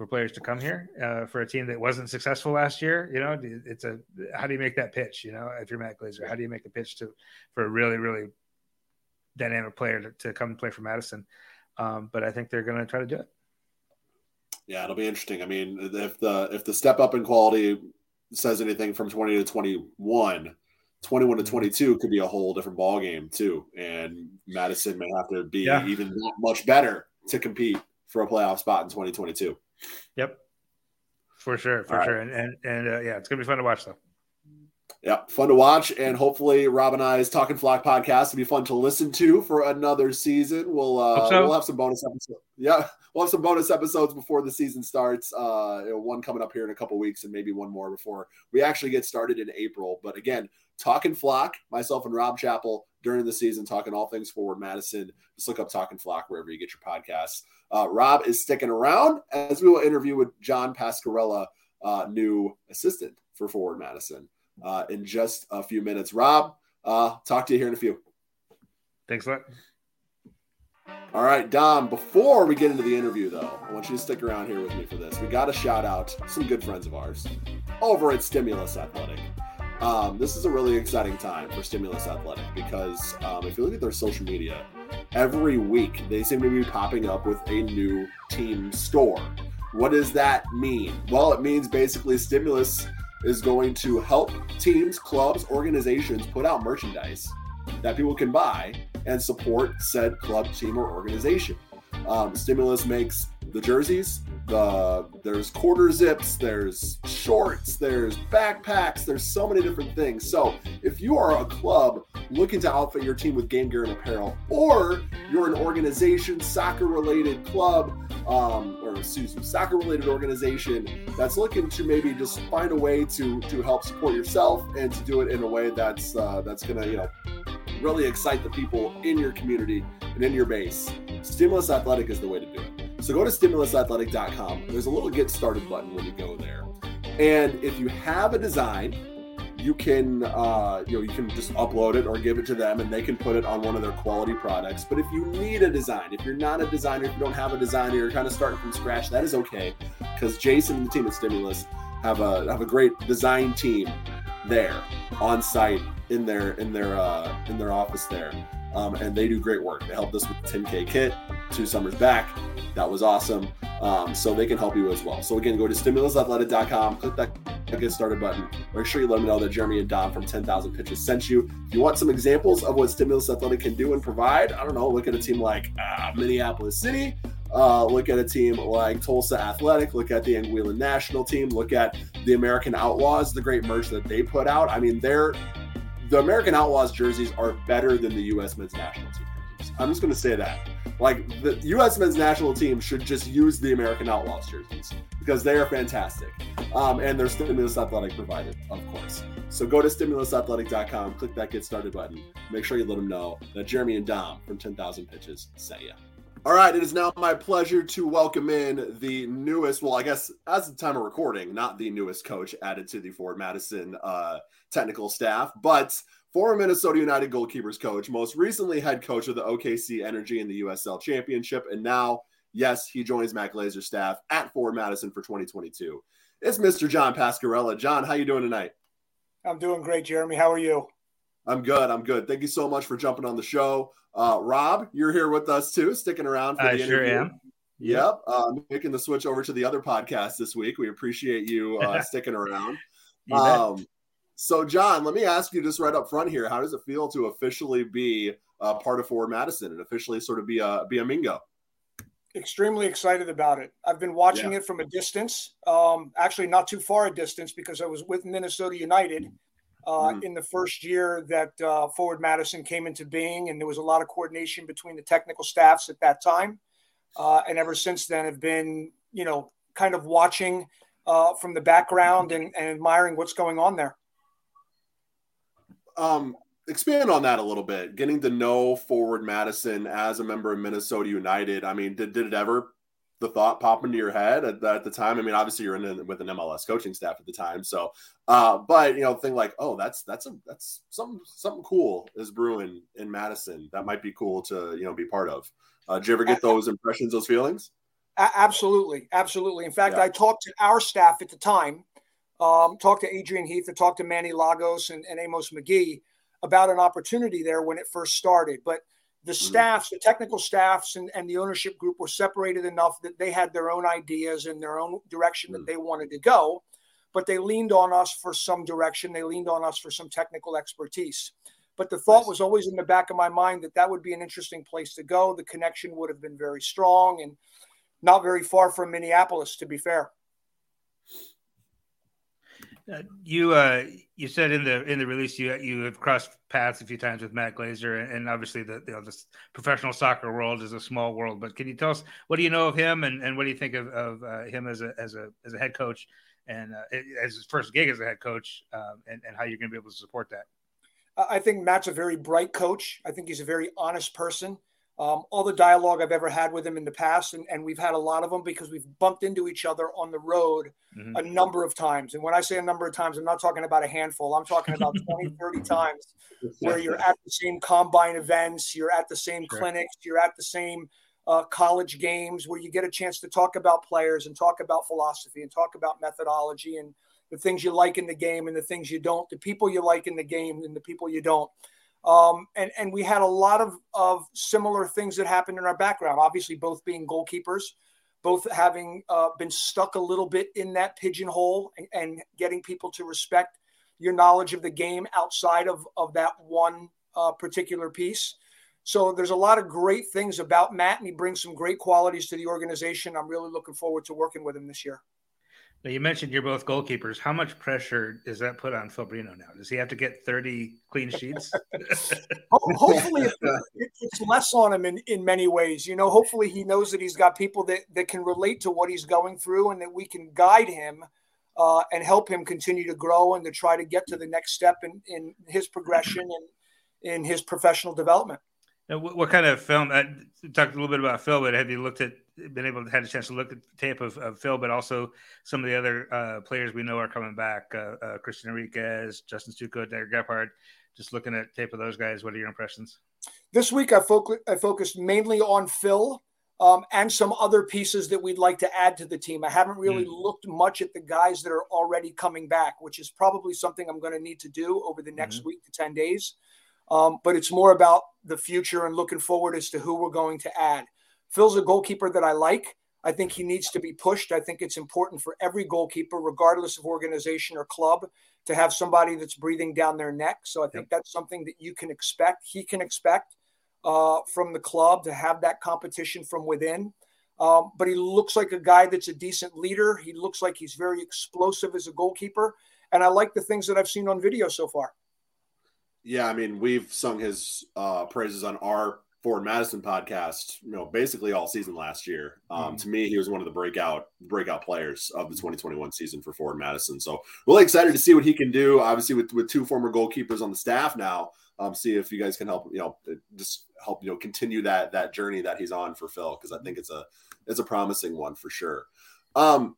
for players to come here uh, for a team that wasn't successful last year. You know, it's a how do you make that pitch? You know, if you're Matt Glazier, how do you make a pitch to for a really really dynamic player to, to come play for Madison? Um, but I think they're going to try to do it. Yeah, it'll be interesting. I mean, if the if the step up in quality says anything from 20 to 21, 21 to mm-hmm. 22 could be a whole different ball game too, and Madison may have to be yeah. even much better to compete for a playoff spot in 2022. Yep, for sure, for All sure, right. and and, and uh, yeah, it's gonna be fun to watch though. Yeah, fun to watch, and hopefully Rob and I's Talking Flock podcast will be fun to listen to for another season. We'll uh, so. we'll have some bonus episodes. Yeah, we'll have some bonus episodes before the season starts. Uh, you know, one coming up here in a couple weeks, and maybe one more before we actually get started in April. But again, Talking Flock, myself and Rob Chappell during the season, talking all things forward Madison. Just look up Talking Flock wherever you get your podcasts. Uh, Rob is sticking around as we will interview with John Pascarella, uh, new assistant for Forward Madison, uh, in just a few minutes. Rob, uh, talk to you here in a few. Thanks a lot. All right, Dom, before we get into the interview, though, I want you to stick around here with me for this. We got to shout out some good friends of ours over at Stimulus Athletic. Um, this is a really exciting time for Stimulus Athletic because um, if you look at their social media, every week they seem to be popping up with a new team store. What does that mean? Well, it means basically Stimulus is going to help teams, clubs, organizations put out merchandise that people can buy and support said club, team, or organization. Um, Stimulus makes the jerseys, the there's quarter zips, there's shorts, there's backpacks, there's so many different things. So if you are a club looking to outfit your team with game gear and apparel, or you're an organization, soccer related club, um, or excuse me, soccer related organization that's looking to maybe just find a way to to help support yourself and to do it in a way that's uh, that's gonna you know really excite the people in your community and in your base. Stimulus Athletic is the way to do it. So go to stimulusathletic.com. There's a little get started button when you go there. And if you have a design, you can uh, you know you can just upload it or give it to them and they can put it on one of their quality products. But if you need a design if you're not a designer if you don't have a designer you're kind of starting from scratch that is okay. Because jason and the team at stimulus have a have a great design team there on site in their in their uh, in their office there, um, and they do great work. They helped us with the 10K kit two summers back. That was awesome. Um, so they can help you as well. So again, go to stimulusathletic.com, click that get started button. Make sure you let them know that Jeremy and Dom from 10,000 Pitches sent you. If you want some examples of what Stimulus Athletic can do and provide, I don't know, look at a team like uh, Minneapolis City. Uh, look at a team like Tulsa Athletic. Look at the Anguilla national team. Look at the American Outlaws, the great merch that they put out. I mean, they're the American Outlaws jerseys are better than the U.S. men's national team jerseys. I'm just going to say that. Like the U.S. men's national team should just use the American Outlaws jerseys because they are fantastic, um, and they're Stimulus Athletic provided, of course. So go to stimulusathletic.com, click that get started button. Make sure you let them know that Jeremy and Dom from 10,000 Pitches sent you. All right, it is now my pleasure to welcome in the newest, well, I guess as the time of recording, not the newest coach added to the Forward Madison uh, technical staff, but former Minnesota United goalkeepers coach, most recently head coach of the OKC Energy in the USL Championship, and now, yes, he joins Matt Glazier's staff at Forward Madison for 2022. It's Mr. John Pascarella. John, how you doing tonight? I'm doing great, Jeremy. How are you? I'm good. I'm good. Thank you so much for jumping on the show. Uh, Rob, you're here with us too, sticking around for the interview. I the sure interview. am. Yep, uh, making the switch over to the other podcast this week. We appreciate you uh, sticking around. You bet. Um, so, John, let me ask you just right up front here: How does it feel to officially be uh, part of Forward Madison and officially sort of be a be a Mingo? Extremely excited about it. I've been watching it from a distance, um, actually not too far a distance because I was with Minnesota United uh, Mhm. in the first year that uh, Forward Madison came into being, and there was a lot of coordination between the technical staffs at that time. Uh, and ever since then, have been you know kind of watching uh, from the background and, and admiring what's going on there. Um, expand on that a little bit. Getting to know Forward Madison as a member of Minnesota United. I mean, did, did it ever the thought pop into your head at, at the time? I mean, obviously you're in a, with an MLS coaching staff at the time, so uh, but you know, think like, oh, that's that's a that's something something cool is brewing in Madison that might be cool to you know be part of. Uh, did you ever get those impressions, those feelings? Absolutely, absolutely. In fact, Yeah. I talked to our staff at the time, um, talked to Adrian Heath, and talked to Manny Lagos and, and Amos Magee about an opportunity there when it first started. But the staffs, the technical staffs, and, and the ownership group were separated enough that they had their own ideas and their own direction that Mm. they wanted to go. But they leaned on us for some direction. They leaned on us for some technical expertise. But the thought was always in the back of my mind that that would be an interesting place to go. The connection would have been very strong and not very far from Minneapolis, to be fair. Uh, you uh, you said in the in the release you you have crossed paths a few times with Matt Glazier, and, and obviously the you know this professional soccer world is a small world. But can you tell us what do you know of him, and, and what do you think of, of uh, him as a as a as a head coach, and uh, as his first gig as a head coach, um, and and how you're going to be able to support that? I think Matt's a very bright coach. I think he's a very honest person. Um, all the dialogue I've ever had with him in the past, and, and we've had a lot of them because we've bumped into each other on the road mm-hmm. a number of times. And when I say a number of times, I'm not talking about a handful, I'm talking about 20, 30 times where you're at the same combine events, you're at the same sure. clinics, you're at the same uh, college games where you get a chance to talk about players and talk about philosophy and talk about methodology and the things you like in the game and the things you don't, the people you like in the game and the people you don't. Um, and, and we had a lot of, of similar things that happened in our background, obviously, both being goalkeepers, both having uh, been stuck a little bit in that pigeonhole and, and, getting people to respect your knowledge of the game outside of, of that one uh, particular piece. So there's a lot of great things about Matt, and he brings some great qualities to the organization. I'm really looking forward to working with him this year. Now you mentioned you're both goalkeepers. How much pressure does that put on Phil Breno now? Does he have to get 30 clean sheets? hopefully, it's less on him in, in many ways. You know, hopefully he knows that he's got people that, that can relate to what he's going through and that we can guide him uh, and help him continue to grow and to try to get to the next step in, in his progression and in his professional development. Now, what, what, kind of film? I uh, talked a little bit about Phil, but have you looked at, been able to had a chance to look at the tape of, of Phil, but also some of the other uh, players we know are coming back? Uh, uh, Christian Enriquez, Justin Stuco, Derek Gebhard. Just looking at tape of those guys, what are your impressions? This week, I, focus, I focused mainly on Phil um, and some other pieces that we'd like to add to the team. I haven't really mm. looked much at the guys that are already coming back, which is probably something I'm going to need to do over the next mm-hmm. week to 10 days. Um, but it's more about the future and looking forward as to who we're going to add. Phil's a goalkeeper that I like. I think he needs to be pushed. I think it's important for every goalkeeper, regardless of organization or club, to have somebody that's breathing down their neck. So I think yep. that's something that you can expect. He can expect uh, from the club to have that competition from within. Um, but he looks like a guy that's a decent leader. He looks like he's very explosive as a goalkeeper. And I like the things that I've seen on video so far. Yeah, I mean, we've sung his uh, praises on our Forward Madison podcast, you know, basically all season last year. Um, mm. To me, he was one of the breakout breakout players of the 2021 season for Forward Madison. So really excited to see what he can do. Obviously, with with two former goalkeepers on the staff now, um, see if you guys can help, you know, just help you know continue that that journey that he's on for Phil because I think it's a it's a promising one for sure. Um,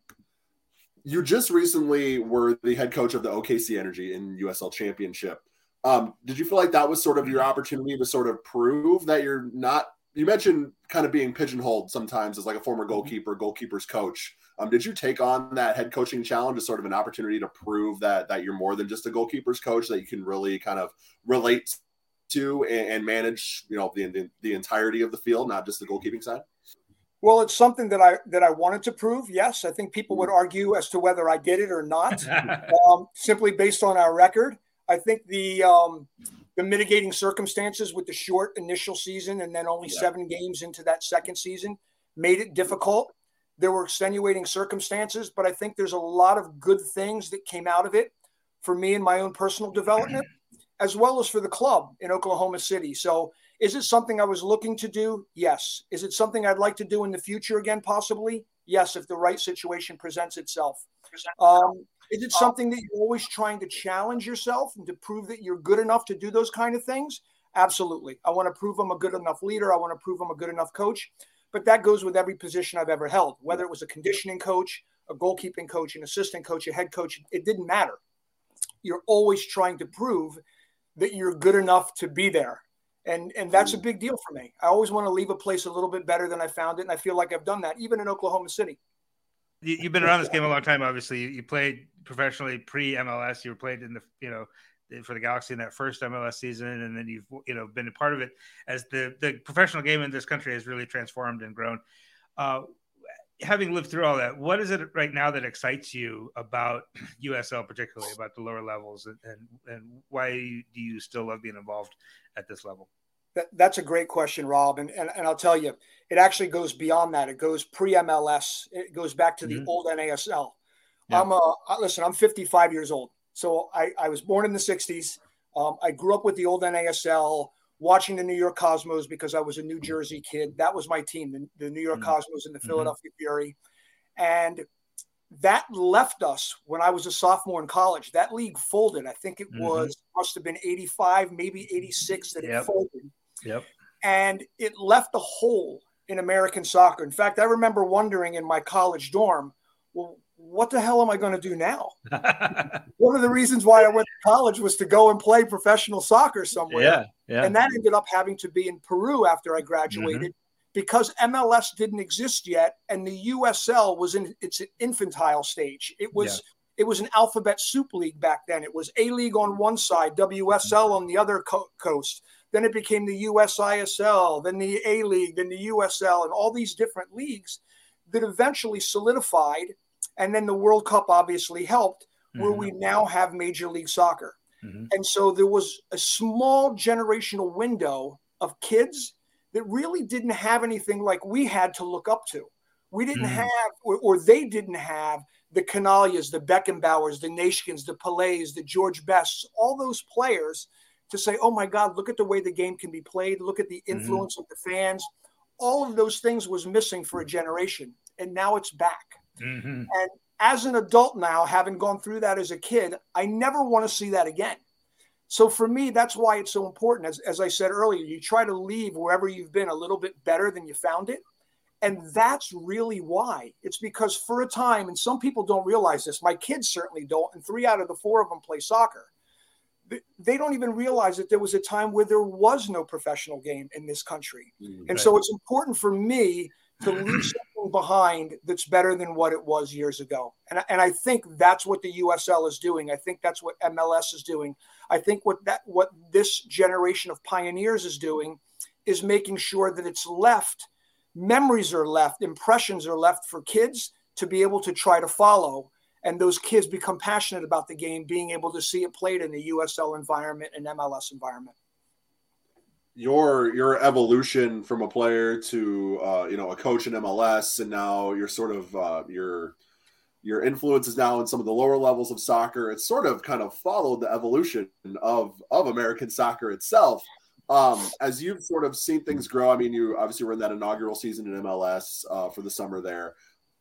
you just recently were the head coach of the OKC Energy in USL Championship. Um, did you feel like that was sort of your opportunity to sort of prove that you're not? You mentioned kind of being pigeonholed sometimes as like a former mm-hmm. goalkeeper, goalkeeper's coach. Um, did you take on that head coaching challenge as sort of an opportunity to prove that that you're more than just a goalkeeper's coach, that you can really kind of relate to and, and manage, you know, the, the the entirety of the field, not just the goalkeeping side? Well, it's something that I that I wanted to prove. Yes, I think people would mm-hmm. argue as to whether I did it or not, um, simply based on our record. I think the um, the mitigating circumstances with the short initial season and then only yeah. seven games into that second season made it difficult. There were extenuating circumstances, but I think there's a lot of good things that came out of it for me and my own personal development, as well as for the club in Oklahoma City. So, is it something I was looking to do? Yes. Is it something I'd like to do in the future again, possibly? Yes, if the right situation presents itself. Um, is it um, something that you're always trying to challenge yourself and to prove that you're good enough to do those kind of things? Absolutely. I want to prove I'm a good enough leader. I want to prove I'm a good enough coach. But that goes with every position I've ever held, whether it was a conditioning coach, a goalkeeping coach, an assistant coach, a head coach, it didn't matter. You're always trying to prove that you're good enough to be there. And and that's a mm. big deal for me. I always want to leave a place a little bit better than I found it. And I feel like I've done that, even in Oklahoma City. You've been around this game a long time. Obviously, you played professionally pre MLS. You were played in the you know for the Galaxy in that first MLS season, and then you've you know been a part of it as the the professional game in this country has really transformed and grown. Uh, having lived through all that, what is it right now that excites you about USL, particularly about the lower levels, and and, and why do you still love being involved at this level? That, that's a great question, Rob. And, and, and I'll tell you, it actually goes beyond that. It goes pre MLS. It goes back to the mm-hmm. old NASL. Yeah. I'm a, listen. I'm 55 years old, so I, I was born in the 60s. Um, I grew up with the old NASL, watching the New York Cosmos because I was a New Jersey kid. That was my team, the, the New York mm-hmm. Cosmos and the mm-hmm. Philadelphia mm-hmm. Fury, and that left us when I was a sophomore in college. That league folded. I think it mm-hmm. was must have been 85, maybe 86 that yep. it folded. Yep. and it left a hole in American soccer. In fact, I remember wondering in my college dorm, well, what the hell am I going to do now? One of the reasons why I went to college was to go and play professional soccer somewhere. Yeah, yeah. And that ended up having to be in Peru after I graduated mm-hmm. because MLS didn't exist yet and the USL was in its infantile stage. It was yeah. it was an alphabet soup league back then. It was A League on one side, WSL on the other co- coast. Then it became the USISL, then the A League, then the USL, and all these different leagues that eventually solidified. And then the World Cup obviously helped, where mm-hmm. we now have Major League Soccer. Mm-hmm. And so there was a small generational window of kids that really didn't have anything like we had to look up to. We didn't mm-hmm. have, or, or, they didn't have, the Chinaglias, the Beckenbauers, the Neeskens, the Pelés, the George Bests, all those players to say, oh my God, look at the way the game can be played. Look at the mm-hmm. influence mm-hmm. of the fans. All of those things was missing for a generation. And now it's back. Mm-hmm. And as an adult now, having gone through that as a kid, I never want to see that again. So for me, that's why it's so important. As, as I said earlier, you try to leave wherever you've been a little bit better than you found it. And that's really why. It's because for a time, and some people don't realize this, my kids certainly don't, and three out of the four of them play soccer they don't even realize that there was a time where there was no professional game in this country. Mm, and so it's important for me to leave behind that's better than what it was years ago. And, and I think that's what the USL is doing. I think that's what MLS is doing. I think what that what this generation of pioneers is doing is making sure that it's left, memories are left, impressions are left for kids to be able to try to follow and those kids become passionate about the game, being able to see it played in the USL environment and MLS environment. Your your evolution from a player to uh, you know a coach in MLS, and now you're sort of uh, your your influence is now in some of the lower levels of soccer. It's sort of kind of followed the evolution of of American soccer itself. Um, as you've sort of seen things grow, I mean, you obviously were in that inaugural season in MLS uh, for the summer there.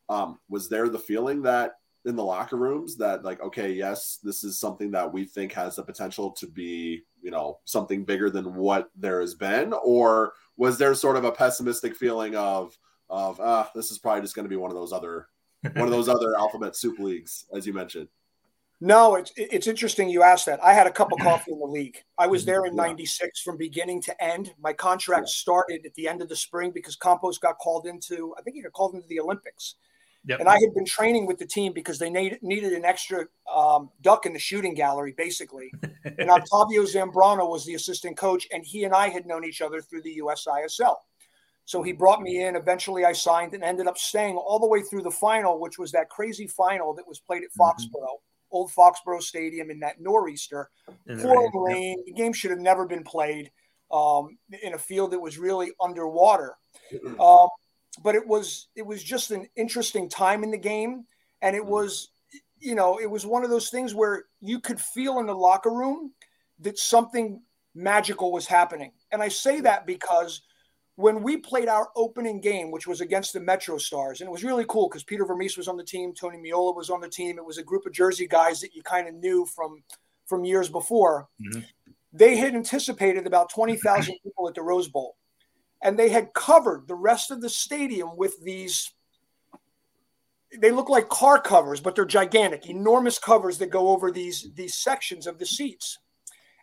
Um, was there the feeling that in the locker rooms that like okay yes this is something that we think has the potential to be you know something bigger than what there has been? Or was there sort of a pessimistic feeling of of ah this is probably just going to be one of those other one of those other alphabet soup leagues as you mentioned? No it's it's interesting you asked that. I had a cup of coffee in the league. I was there in 96 from beginning to end. My contract started at the end of the spring because campos got called into i think he got called into the olympics Yep. And I had been training with the team because they need, needed an extra um, duck in the shooting gallery, basically. and Octavio Zambrano was the assistant coach, and he and I had known each other through the USISL. So he brought me in. Eventually, I signed and ended up staying all the way through the final, which was that crazy final that was played at Foxborough, mm-hmm. old Foxborough Stadium in that nor'easter. Pouring rain. Yep. The game should have never been played um, in a field that was really underwater. Um, but it was it was just an interesting time in the game, and it mm. was you know it was one of those things where you could feel in the locker room that something magical was happening, and I say that because when we played our opening game, which was against the Metro Stars, and it was really cool because Peter Vermes was on the team, Tony Meola was on the team. It was a group of Jersey guys that you kind of knew from from years before. Mm-hmm. They had anticipated about twenty thousand people at the Rose Bowl and they had covered the rest of the stadium with these they look like car covers but they're gigantic enormous covers that go over these these sections of the seats.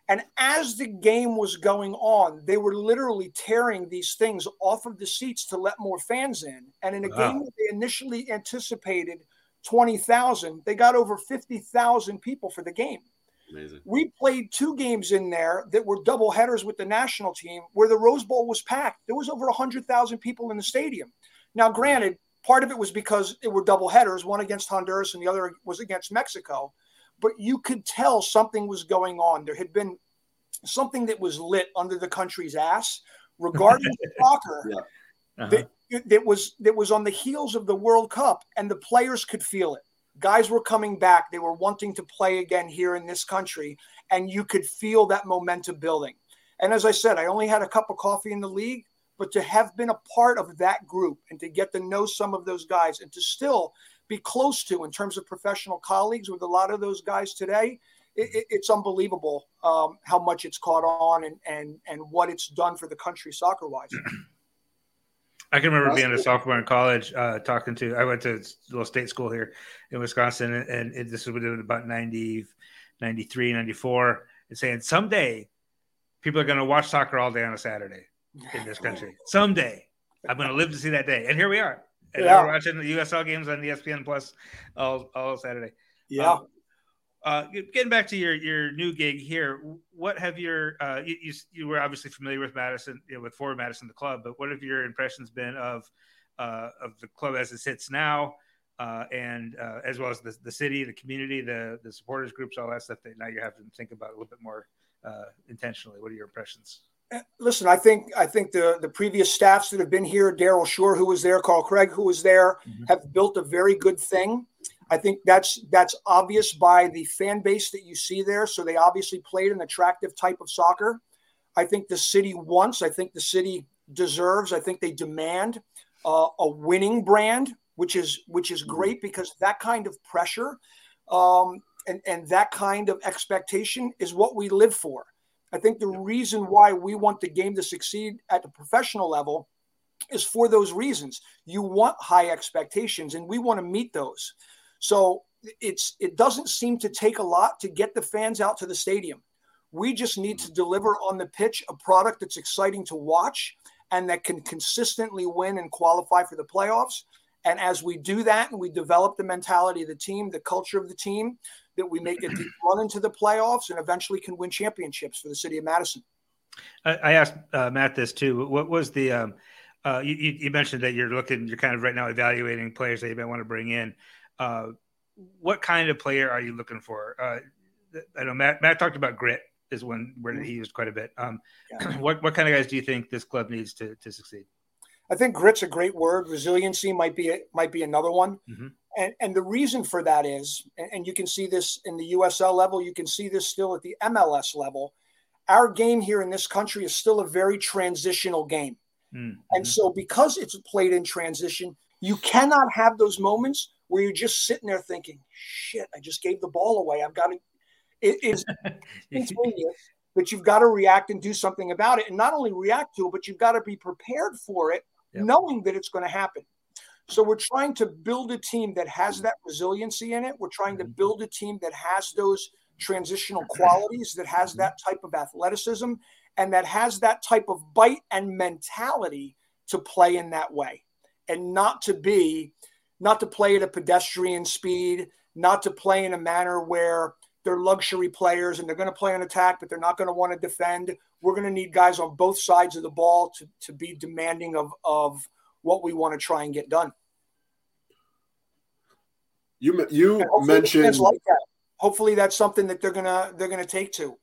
And as the game was going on they were literally tearing these things off of the seats to let more fans in. And in a wow. game that they initially anticipated 20,000 they got over 50,000 people for the game Amazing. We played two games in there that were double headers with the national team where the Rose Bowl was packed. There was over 100,000 people in the stadium. Now, granted, part of it was because it were double headers, one against Honduras and the other was against Mexico. But you could tell something was going on. There had been something that was lit under the country's ass regarding soccer. Yeah. Uh-huh. That, that was that was on the heels of the World Cup, and the players could feel it guys were coming back. They were wanting to play again here in this country, and you could feel that momentum building. And as I said, I only had a cup of coffee in the league, but to have been a part of that group and to get to know some of those guys and to still be close to in terms of professional colleagues with a lot of those guys today, it, it's unbelievable um, how much it's caught on and and and what it's done for the country soccer wise. I can remember being a sophomore in college, uh, talking to. I went to a little state school here in Wisconsin, and, and it, this was about 90, 93, 94, and saying someday people are going to watch soccer all day on a Saturday in this country. Someday I'm going to live to see that day, and here we are. And yeah. we're watching the USL games on ESPN Plus all, all Saturday. Yeah. Um, uh, getting back to your your new gig here, what have your uh, you, you, you were obviously familiar with Madison, you know, with Forward Madison, the club, but what have your impressions been of uh, of the club as it sits now, uh, and uh, as well as the, the city, the community, the the supporters groups, all that stuff that now you have to think about a little bit more uh, intentionally. What are your impressions? Listen, I think I think the the previous staffs that have been here, Daryl Shore, who was there, Carl Craig, who was there, mm-hmm. have built a very good thing. I think that's that's obvious by the fan base that you see there. So they obviously played an attractive type of soccer. I think the city wants. I think the city deserves. I think they demand uh, a winning brand, which is which is great because that kind of pressure um, and and that kind of expectation is what we live for. I think the reason why we want the game to succeed at the professional level is for those reasons. You want high expectations, and we want to meet those. So it's it doesn't seem to take a lot to get the fans out to the stadium. We just need to deliver on the pitch a product that's exciting to watch and that can consistently win and qualify for the playoffs. And as we do that and we develop the mentality of the team, the culture of the team, that we make a deep run into the playoffs and eventually can win championships for the city of Madison. I, asked uh, Matt this too. What was the um, uh, you, you, mentioned that you're looking, you're kind of right now evaluating players that you might want to bring in. Uh, what kind of player are you looking for? Uh, I know Matt, Matt talked about grit is one where he used quite a bit. Um, yeah. what what kind of guys do you think this club needs to to succeed? I think grit's a great word. Resiliency might be a, might be another one. Mm-hmm. And, and the reason for that is, and you can see this in the USL level, you can see this still at the MLS level. Our game here in this country is still a very transitional game. Mm-hmm. And so, because it's played in transition, you cannot have those moments where you're just sitting there thinking, shit, I just gave the ball away. I've got to, it is but you've got to react and do something about it. And not only react to it, but you've got to be prepared for it, yep. knowing that it's going to happen. So we're trying to build a team that has that resiliency in it. We're trying to mm-hmm. build a team that has those transitional qualities, that has mm-hmm. that type of athleticism, and that has that type of bite and mentality to play in that way and not to be not to play at a pedestrian speed, not to play in a manner where they're luxury players and they're going to play on attack, but they're not going to want to defend. We're going to need guys on both sides of the ball to, to be demanding of, of what we want to try and get done. You you mentioned like that. Hopefully, that's something that they're gonna they're gonna take to.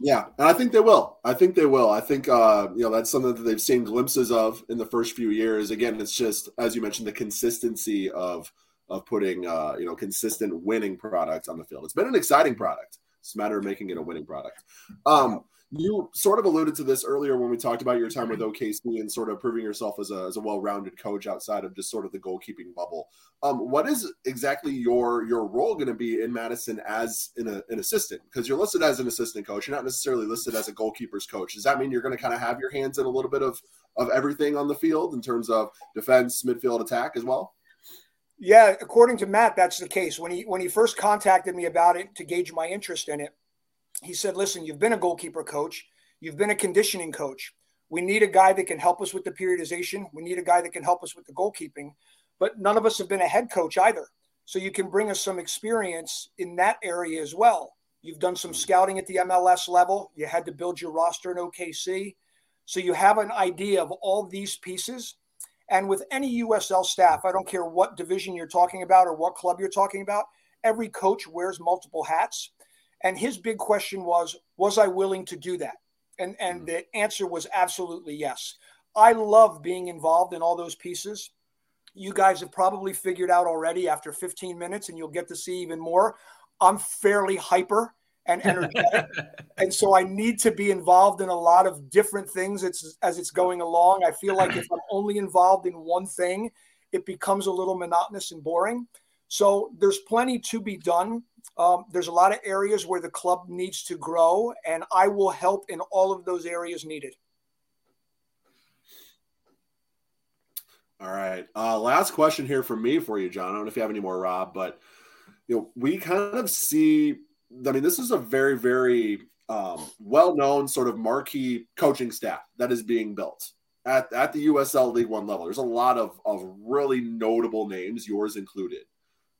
Yeah. And I think they will. I think they will. I think uh, you know that's something that they've seen glimpses of in the first few years. Again, it's just as you mentioned the consistency of of putting uh, you know consistent winning product on the field. It's been an exciting product. It's a matter of making it a winning product. Um, you sort of alluded to this earlier when we talked about your time with OKC and sort of proving yourself as a, as a well-rounded coach outside of just sort of the goalkeeping bubble. Um, what is exactly your your role going to be in Madison as an, a, an assistant? Because you're listed as an assistant coach, you're not necessarily listed as a goalkeeper's coach. Does that mean you're going to kind of have your hands in a little bit of of everything on the field in terms of defense, midfield, attack as well? Yeah, according to Matt, that's the case. When he when he first contacted me about it to gauge my interest in it, he said, Listen, you've been a goalkeeper coach, you've been a conditioning coach. We need a guy that can help us with the periodization. We need a guy that can help us with the goalkeeping. But none of us have been a head coach either. So you can bring us some experience in that area as well. You've done some scouting at the MLS level. You had to build your roster in OKC. So you have an idea of all these pieces. And with any USL staff, I don't care what division you're talking about or what club you're talking about, every coach wears multiple hats. And his big question was, was I willing to do that? And and mm-hmm. the answer was absolutely yes. I love being involved in all those pieces. You guys have probably figured out already after 15 minutes, and you'll get to see even more. I'm fairly hyper and energetic, and so I need to be involved in a lot of different things it's, as it's going along. I feel like if I'm only involved in one thing, it becomes a little monotonous and boring. So there's plenty to be done. Um, there's a lot of areas where the club needs to grow, and I will help in all of those areas needed. All right. Uh, last question here from me for you, John. I don't know if you have any more, Rob, but you know, we kind of see. I mean, this is a very, very um, well-known sort of marquee coaching staff that is being built at, at the USL League One level. There's a lot of of really notable names, yours included.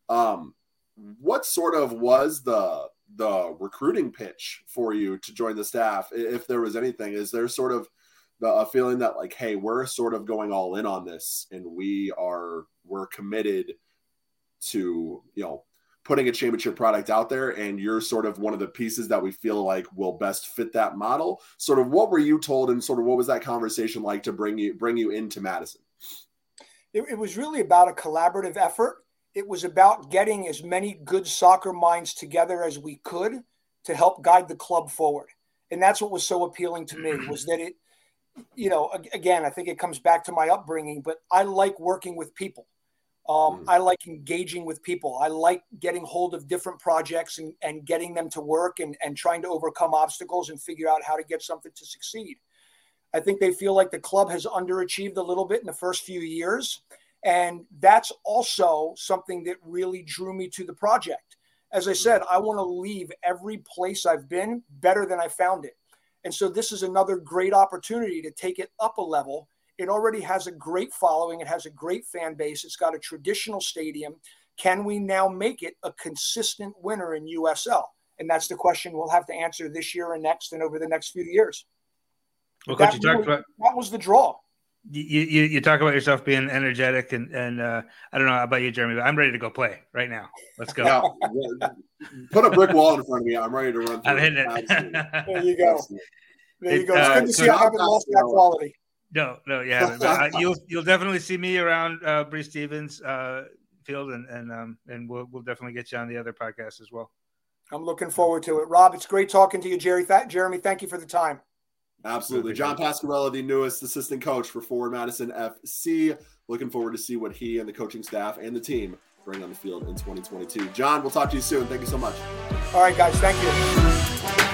Um, what sort of was the the recruiting pitch for you to join the staff, if there was anything? Is there sort of the, a feeling that like, hey, we're sort of going all in on this, and we are we're committed to you know putting a championship product out there and you're sort of one of the pieces that we feel like will best fit that model? Sort of what were you told and sort of what was that conversation like to bring you bring you into madison? It, it was really about a collaborative effort it was about getting as many good soccer minds together as we could to help guide the club forward and that's what was so appealing to me was that it you know again i think it comes back to my upbringing but i like working with people um, mm. I like engaging with people. I like getting hold of different projects and, and getting them to work and, and trying to overcome obstacles and figure out how to get something to succeed. I think they feel like the club has underachieved a little bit in the first few years. And that's also something that really drew me to the project. As I said, I want to leave every place I've been better than I found it. And so this is another great opportunity to take it up a level it already has a great following. It has a great fan base. It's got a traditional stadium. Can we now make it a consistent winner in USL? And that's the question we'll have to answer this year and next and over the next few years. Well, you talked about that was the draw. You, you, you talk about yourself being energetic and and uh, I don't know about you, Jeremy, but I'm ready to go play right now. Let's go. Yeah, put a brick wall in front of me. I'm ready to run. I'm hitting it. there you go. There you go. It's uh, good to see I haven't lost that quality. No, no, yeah, but, uh, you'll you'll definitely see me around uh, Breese Stevens uh, field, and and um and we'll we'll definitely get you on the other podcast as well. I'm looking forward to it, Rob. It's great talking to you, Jerry. Th- Jeremy, thank you for the time. Absolutely, John Pascarella, the newest assistant coach for Forward Madison FC. Looking forward to see what he and the coaching staff and the team bring on the field in 2022. John, we'll talk to you soon. Thank you so much. All right, guys. Thank you.